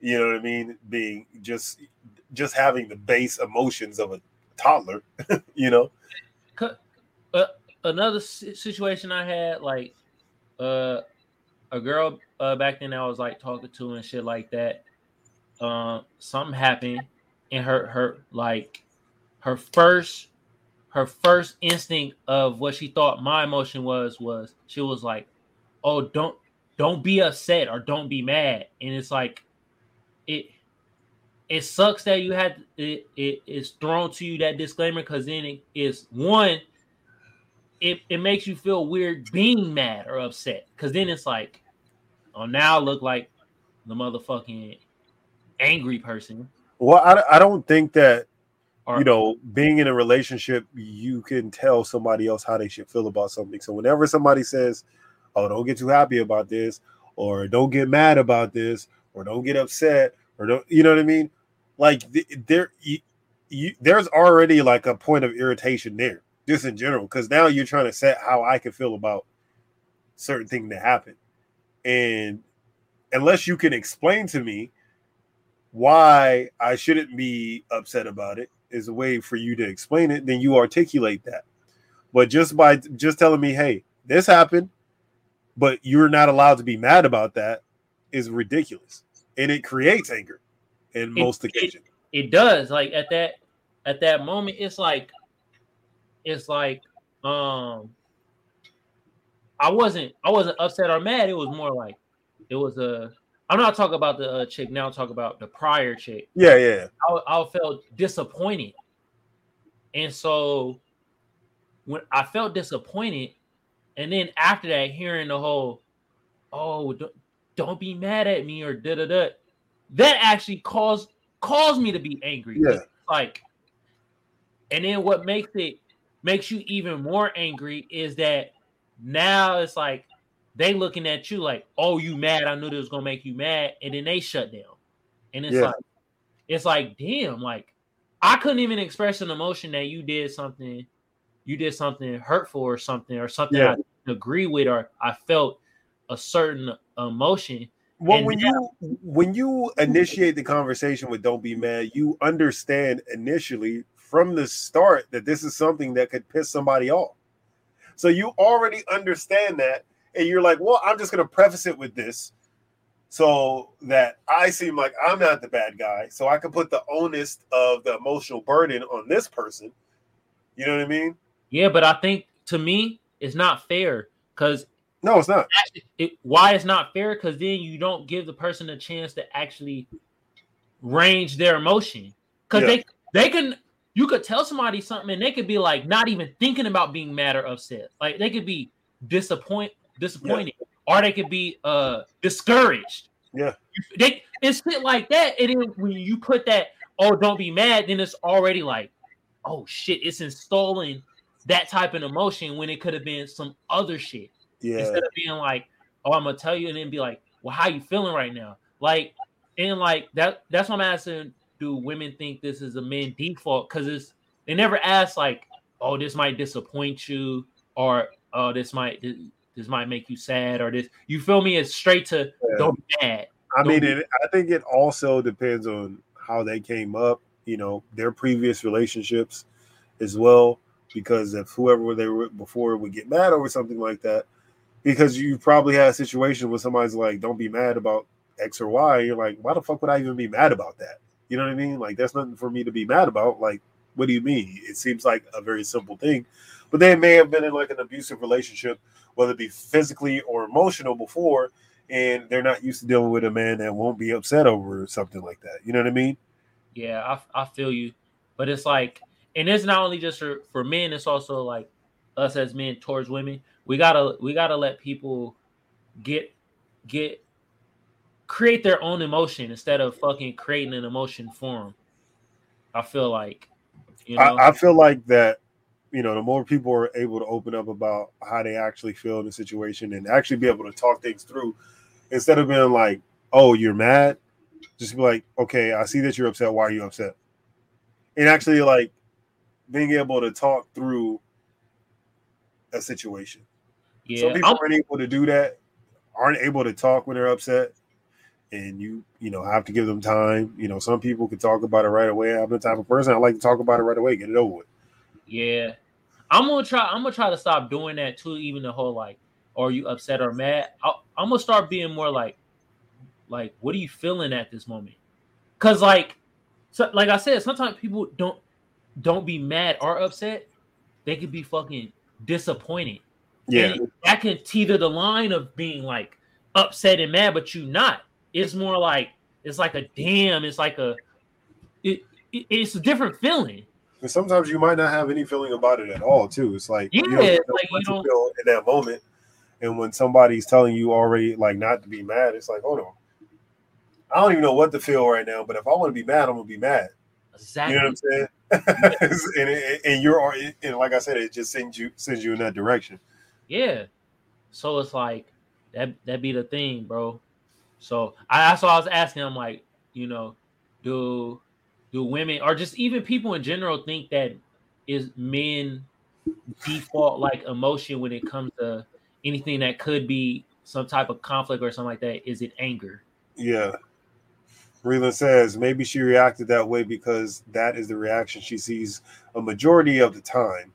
[SPEAKER 1] you know what I mean? Being just just having the base emotions of a toddler, you know.
[SPEAKER 2] another situation I had, like uh a girl uh back then I was like talking to and shit like that. Um, something happened, and her her like her first her first instinct of what she thought my emotion was was she was like, "Oh, don't don't be upset or don't be mad," and it's like it it sucks that you had it, it is thrown to you that disclaimer because then it is one it, it makes you feel weird being mad or upset because then it's like Oh, now I look like the motherfucking angry person.
[SPEAKER 1] Well, I, I don't think that you know, being in a relationship, you can tell somebody else how they should feel about something. So whenever somebody says, "Oh, don't get too happy about this," or "Don't get mad about this," or "Don't get upset," or "Don't," you know what I mean? Like th- there, you, you, there's already like a point of irritation there, just in general, because now you're trying to set how I can feel about certain thing that happened, and unless you can explain to me why I shouldn't be upset about it is a way for you to explain it, then you articulate that. But just by just telling me, hey, this happened, but you're not allowed to be mad about that is ridiculous. And it creates anger in
[SPEAKER 2] It-
[SPEAKER 1] most
[SPEAKER 2] it- it does like at that at that moment it's like it's like um i wasn't i wasn't upset or mad it was more like it was a i'm not talking about the uh, chick now talk about the prior chick
[SPEAKER 1] Yeah, yeah.
[SPEAKER 2] I, I felt disappointed and so when i felt disappointed and then after that hearing the whole oh don't, don't be mad at me or da da da that actually caused caused me to be angry
[SPEAKER 1] Yeah.
[SPEAKER 2] like and then what makes it makes you even more angry is that now it's like they looking at you like oh you mad i knew this was gonna make you mad and then they shut down and it's
[SPEAKER 1] Yeah.
[SPEAKER 2] like it's like damn like i couldn't even express an emotion that you did something you did something hurtful or something or something
[SPEAKER 1] Yeah.
[SPEAKER 2] i didn't agree with or i felt a certain emotion
[SPEAKER 1] Well,
[SPEAKER 2] And
[SPEAKER 1] when you when you initiate the conversation with "Don't be mad," you understand initially from the start that this is something that could piss somebody off. So you already understand that, and you're like, "Well, I'm just going to preface it with this, so that I seem like I'm not the bad guy, so I can put the onus of the emotional burden on this person." You know what I mean?
[SPEAKER 2] yeah but i think to me it's not fair because
[SPEAKER 1] No, it's not.
[SPEAKER 2] it, why it's not fair because then you don't give the person a chance to actually range their emotion because
[SPEAKER 1] Yeah.
[SPEAKER 2] they they can you could tell somebody something and they could be like not even thinking about being mad or upset like they could be disappoint disappointed or they could be uh discouraged
[SPEAKER 1] Yeah.
[SPEAKER 2] they it's shit like that and then when you put that oh don't be mad then it's already like oh shit it's installing that type of emotion when it could have been some other shit
[SPEAKER 1] Yeah,
[SPEAKER 2] instead of being like, "Oh, I'm gonna tell you," and then be like, "Well, how you feeling right now?" Like, and like that. That's what I'm asking. Do women think this is a man default? Because it's they never ask like, "Oh, this might disappoint you," or "Oh, this might this, this might make you sad," or this. You feel me? It's straight to
[SPEAKER 1] Yeah.
[SPEAKER 2] don't be mad.
[SPEAKER 1] I mean, it, I think it also depends on how they came up, you know, their previous relationships as well. Because if whoever they were before would get mad over something like that, because you probably had a situation where somebody's like, "Don't be mad about X or Y," you're like, "Why the fuck would I even be mad about that?" You know what I mean? Like, that's nothing for me to be mad about. Like, what do you mean? It seems like a very simple thing, but they may have been in like an abusive relationship, whether it be physically or emotional before, and they're not used to dealing with a man that won't be upset over something like that. You know what I mean?
[SPEAKER 2] Yeah, I, I feel you, but it's like, and it's not only just for for men; it's also like us as men towards women. We gotta we gotta let people get get create their own emotion instead of fucking creating an emotion for them. I feel like, you know,
[SPEAKER 1] I, I feel like that. You know, the more people are able to open up about how they actually feel in the situation and actually be able to talk things through, instead of being like, "Oh, you're mad," just be like, "Okay, I see that you're upset. Why are you upset?" And actually, like, being able to talk through a situation.
[SPEAKER 2] yeah,
[SPEAKER 1] Some people
[SPEAKER 2] I'm-
[SPEAKER 1] aren't able to do that, aren't able to talk when they're upset, and you you know have to give them time. You know, some people can talk about it right away. I'm the type of person I like to talk about it right away, get it over with.
[SPEAKER 2] Yeah. I'm gonna try. I'm gonna try to stop doing that too. Even the whole like, are you upset or mad? i I'm gonna start being more like, like, what are you feeling at this moment? Cause like, so like I said, sometimes people don't don't be mad or upset. They could be fucking disappointed.
[SPEAKER 1] Yeah,
[SPEAKER 2] And that can teeter the line of being like upset and mad, but you not. It's more like it's like a damn. It's like a it, it- it's a different feeling.
[SPEAKER 1] and sometimes you might not have any feeling about it at all, too. It's like you
[SPEAKER 2] Yeah,
[SPEAKER 1] don't know
[SPEAKER 2] like, you
[SPEAKER 1] feel in that moment, And when somebody's telling you already like not to be mad, it's like, hold on. I don't even know what to feel right now, but if I want to be mad, I'm gonna be mad.
[SPEAKER 2] Exactly.
[SPEAKER 1] You know what I'm saying? and, and, and you're and like I said, it just sends you sends you in that direction.
[SPEAKER 2] Yeah. So it's like that that be the thing, bro. So I that's why I was asking him, like, you know, do do women or just even people in general think that is men default like emotion when it comes to anything that could be some type of conflict or something like that? Is it anger?
[SPEAKER 1] Yeah. Reland says maybe she reacted that way because that is the reaction she sees a majority of the time.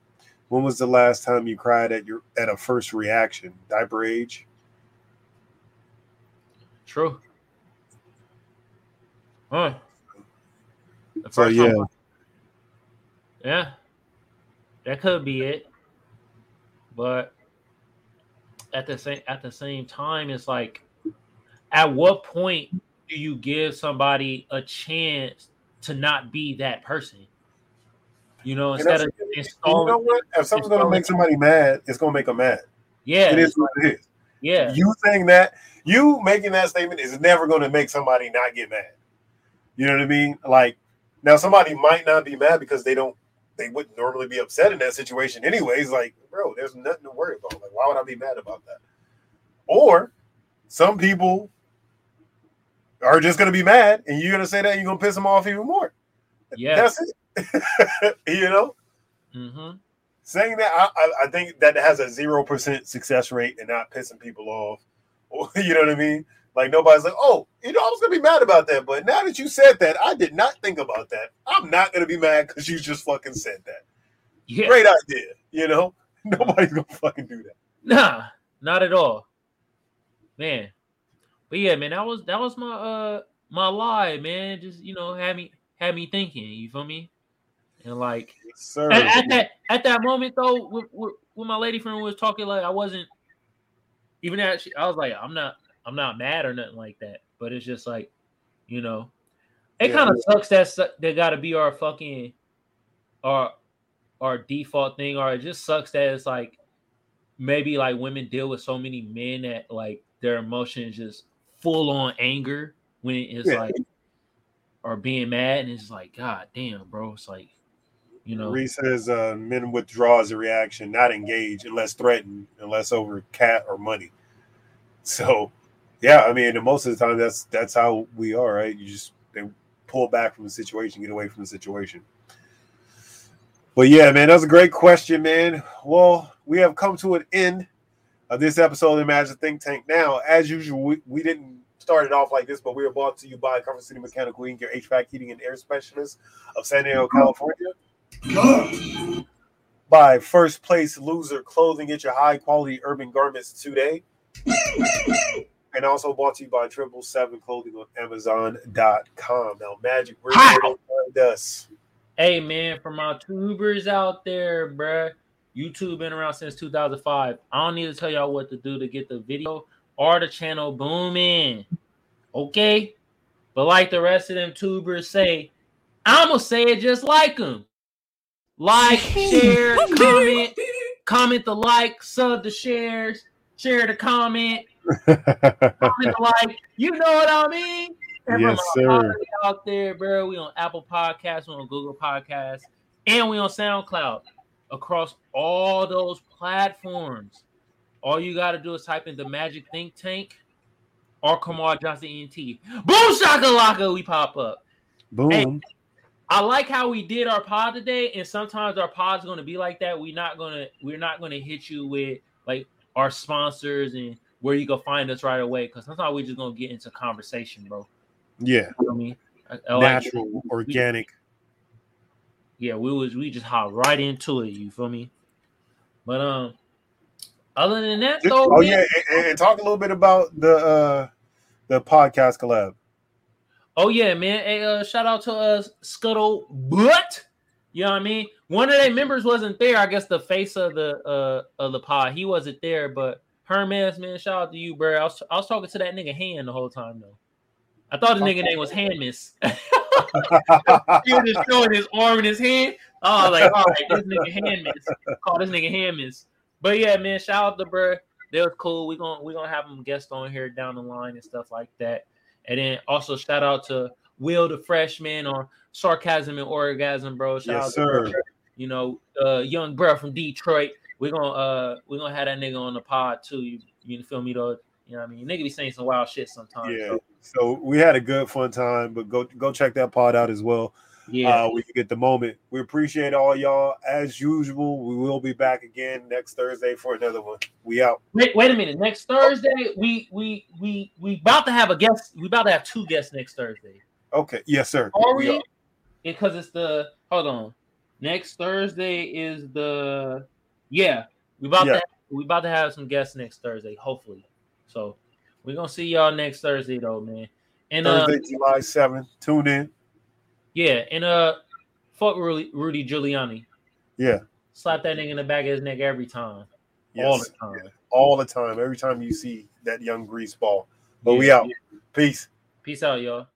[SPEAKER 1] When was the last time you cried at your at a first reaction? Diaper age?
[SPEAKER 2] True. Huh. The
[SPEAKER 1] So
[SPEAKER 2] first
[SPEAKER 1] yeah,
[SPEAKER 2] time- yeah. That could be it. But at the same at the same time, it's like at what point do you give somebody a chance to not be that person? You know, instead of
[SPEAKER 1] and you
[SPEAKER 2] installing
[SPEAKER 1] know what? If something's gonna make somebody mad, it's gonna make them mad.
[SPEAKER 2] yeah,
[SPEAKER 1] It is what it is.
[SPEAKER 2] Yeah,
[SPEAKER 1] You saying that, you making that statement is never gonna make somebody not get mad. You know what I mean? Like now, somebody might not be mad because they don't, they wouldn't normally be upset in that situation, anyways. Like, bro, there's nothing to worry about. Like, why would I be mad about that? Or some people are just gonna be mad, and you're gonna say that you're gonna piss them off even more.
[SPEAKER 2] yeah.
[SPEAKER 1] That's it. you know,
[SPEAKER 2] hmm
[SPEAKER 1] saying that I, I, think that has a zero percent success rate and not pissing people off. you know what I mean? Like nobody's like, oh, you know, I was gonna be mad about that, but now that you said that, I did not think about that. I'm not gonna be mad because you just fucking said that.
[SPEAKER 2] Yeah.
[SPEAKER 1] Great idea. You know, nobody's gonna fucking do that.
[SPEAKER 2] Nah, not at all. Man. But yeah, man, that was that was my uh my lie, man. Just you know, had me had me thinking, you feel me? And like
[SPEAKER 1] Sir,
[SPEAKER 2] at, at that at that moment though, with, with, with my lady friend was talking, like I wasn't even actually I was like, I'm not I'm not mad or nothing like that. But it's just like, you know, it
[SPEAKER 1] Yeah.
[SPEAKER 2] kind of sucks that su- that gotta be our fucking our our default thing, or it just sucks that it's like maybe like women deal with so many men that like their emotions just full on anger when it's
[SPEAKER 1] Yeah.
[SPEAKER 2] like or being mad and it's like god damn bro it's like you know
[SPEAKER 1] Reese says uh, men withdraw as a reaction, not engage unless threatened, unless over cat or money. So, yeah, I mean, most of the time that's that's how we are, right? You just they pull back from the situation, get away from the situation. But yeah, man, that's a great question, man. Well, we have come to an end of this episode of Imagine Think Tank. Now, as usual, we, we didn't start it off like this, but we are brought to you by Comfort City Mechanical Inc., your HVAC heating and air specialist of San Diego, California by First Place Loser Clothing. Get your high quality urban garments today. and also brought to you by Triple Seven Clothing on Amazon.com. Now, Magic, where
[SPEAKER 2] How?
[SPEAKER 1] can they find us?
[SPEAKER 2] hey man for my tubers out there bruh youtube been around since 2005 i don't need to tell y'all what to do to get the video or the channel booming okay but like the rest of them tubers say i'm gonna say it just like them like share comment comment the like sub the shares share the comment comment the like you know what i mean
[SPEAKER 1] Yes, sir.
[SPEAKER 2] out there, bro. We on Apple Podcasts, we on Google Podcasts, and we on SoundCloud across all those platforms. All you got to do is type in the Magic Think Tank or Kamal Johnson ENT. Boom shakalaka, we pop up.
[SPEAKER 1] Boom.
[SPEAKER 2] I like how we did our pod today, and sometimes our pod's gonna be like that. We're not gonna we're not gonna hit you with like our sponsors and where you can find us right away. Because sometimes we're just gonna get into conversation, bro.
[SPEAKER 1] yeah.
[SPEAKER 2] You know I mean? I- I like-
[SPEAKER 1] Natural, organic.
[SPEAKER 2] yeah, we was we just hop right into it. You feel me? But um, other than that, though,
[SPEAKER 1] Oh
[SPEAKER 2] man-
[SPEAKER 1] yeah, and, and talk a little bit about the uh the podcast collab.
[SPEAKER 2] Oh yeah, man. Hey, uh, shout out to us, Scuttle Butt. You know what I mean? One of their members wasn't there. I guess the face of the uh of the pod, he wasn't there. But Hermes, man, shout out to you, bro. I was I was talking to that nigga hand the whole time though. I thought the nigga name was Handmiss. he was just showing his arm and his hand. Oh, like, all right, this nigga hand. Call this nigga hand miss. But yeah, man, shout out to bruh. they was cool. We gonna we gonna have them guest on here down the line and stuff like that. And then also shout out to Will the freshman on sarcasm and orgasm, bro. Shout
[SPEAKER 1] Yes,
[SPEAKER 2] out
[SPEAKER 1] sir.
[SPEAKER 2] to you know, uh young bro from Detroit. We're gonna uh we're gonna have that nigga on the pod too. You you feel me though? You know what I mean? Nigga be saying some wild shit sometimes.
[SPEAKER 1] Yeah.
[SPEAKER 2] so,
[SPEAKER 1] So we had a good fun time, but go go check that pod out as well.
[SPEAKER 2] Yeah.
[SPEAKER 1] Uh, we can get the moment. We appreciate all y'all as usual. We will be back again next Thursday for another one. We out.
[SPEAKER 2] Wait, wait a minute. Next Thursday, we we we we about to have a guest. We about to have two guests next Thursday.
[SPEAKER 1] Okay. Yes, sir.
[SPEAKER 2] Are
[SPEAKER 1] We
[SPEAKER 2] we? Because it's the hold on. Next Thursday is the yeah. We about
[SPEAKER 1] Yeah.
[SPEAKER 2] to we about to have some guests next Thursday, hopefully. So we're gonna see y'all next Thursday though, man. And uh
[SPEAKER 1] Thursday, July 7th. Tune in.
[SPEAKER 2] Yeah, and uh fuck Rudy, Rudy Giuliani.
[SPEAKER 1] Yeah.
[SPEAKER 2] Slap that nigga in the back of his neck every time.
[SPEAKER 1] Yes.
[SPEAKER 2] All the time.
[SPEAKER 1] All the time. Every time you see that young grease ball. But we out.
[SPEAKER 2] yeah.
[SPEAKER 1] Peace.
[SPEAKER 2] Peace out, y'all.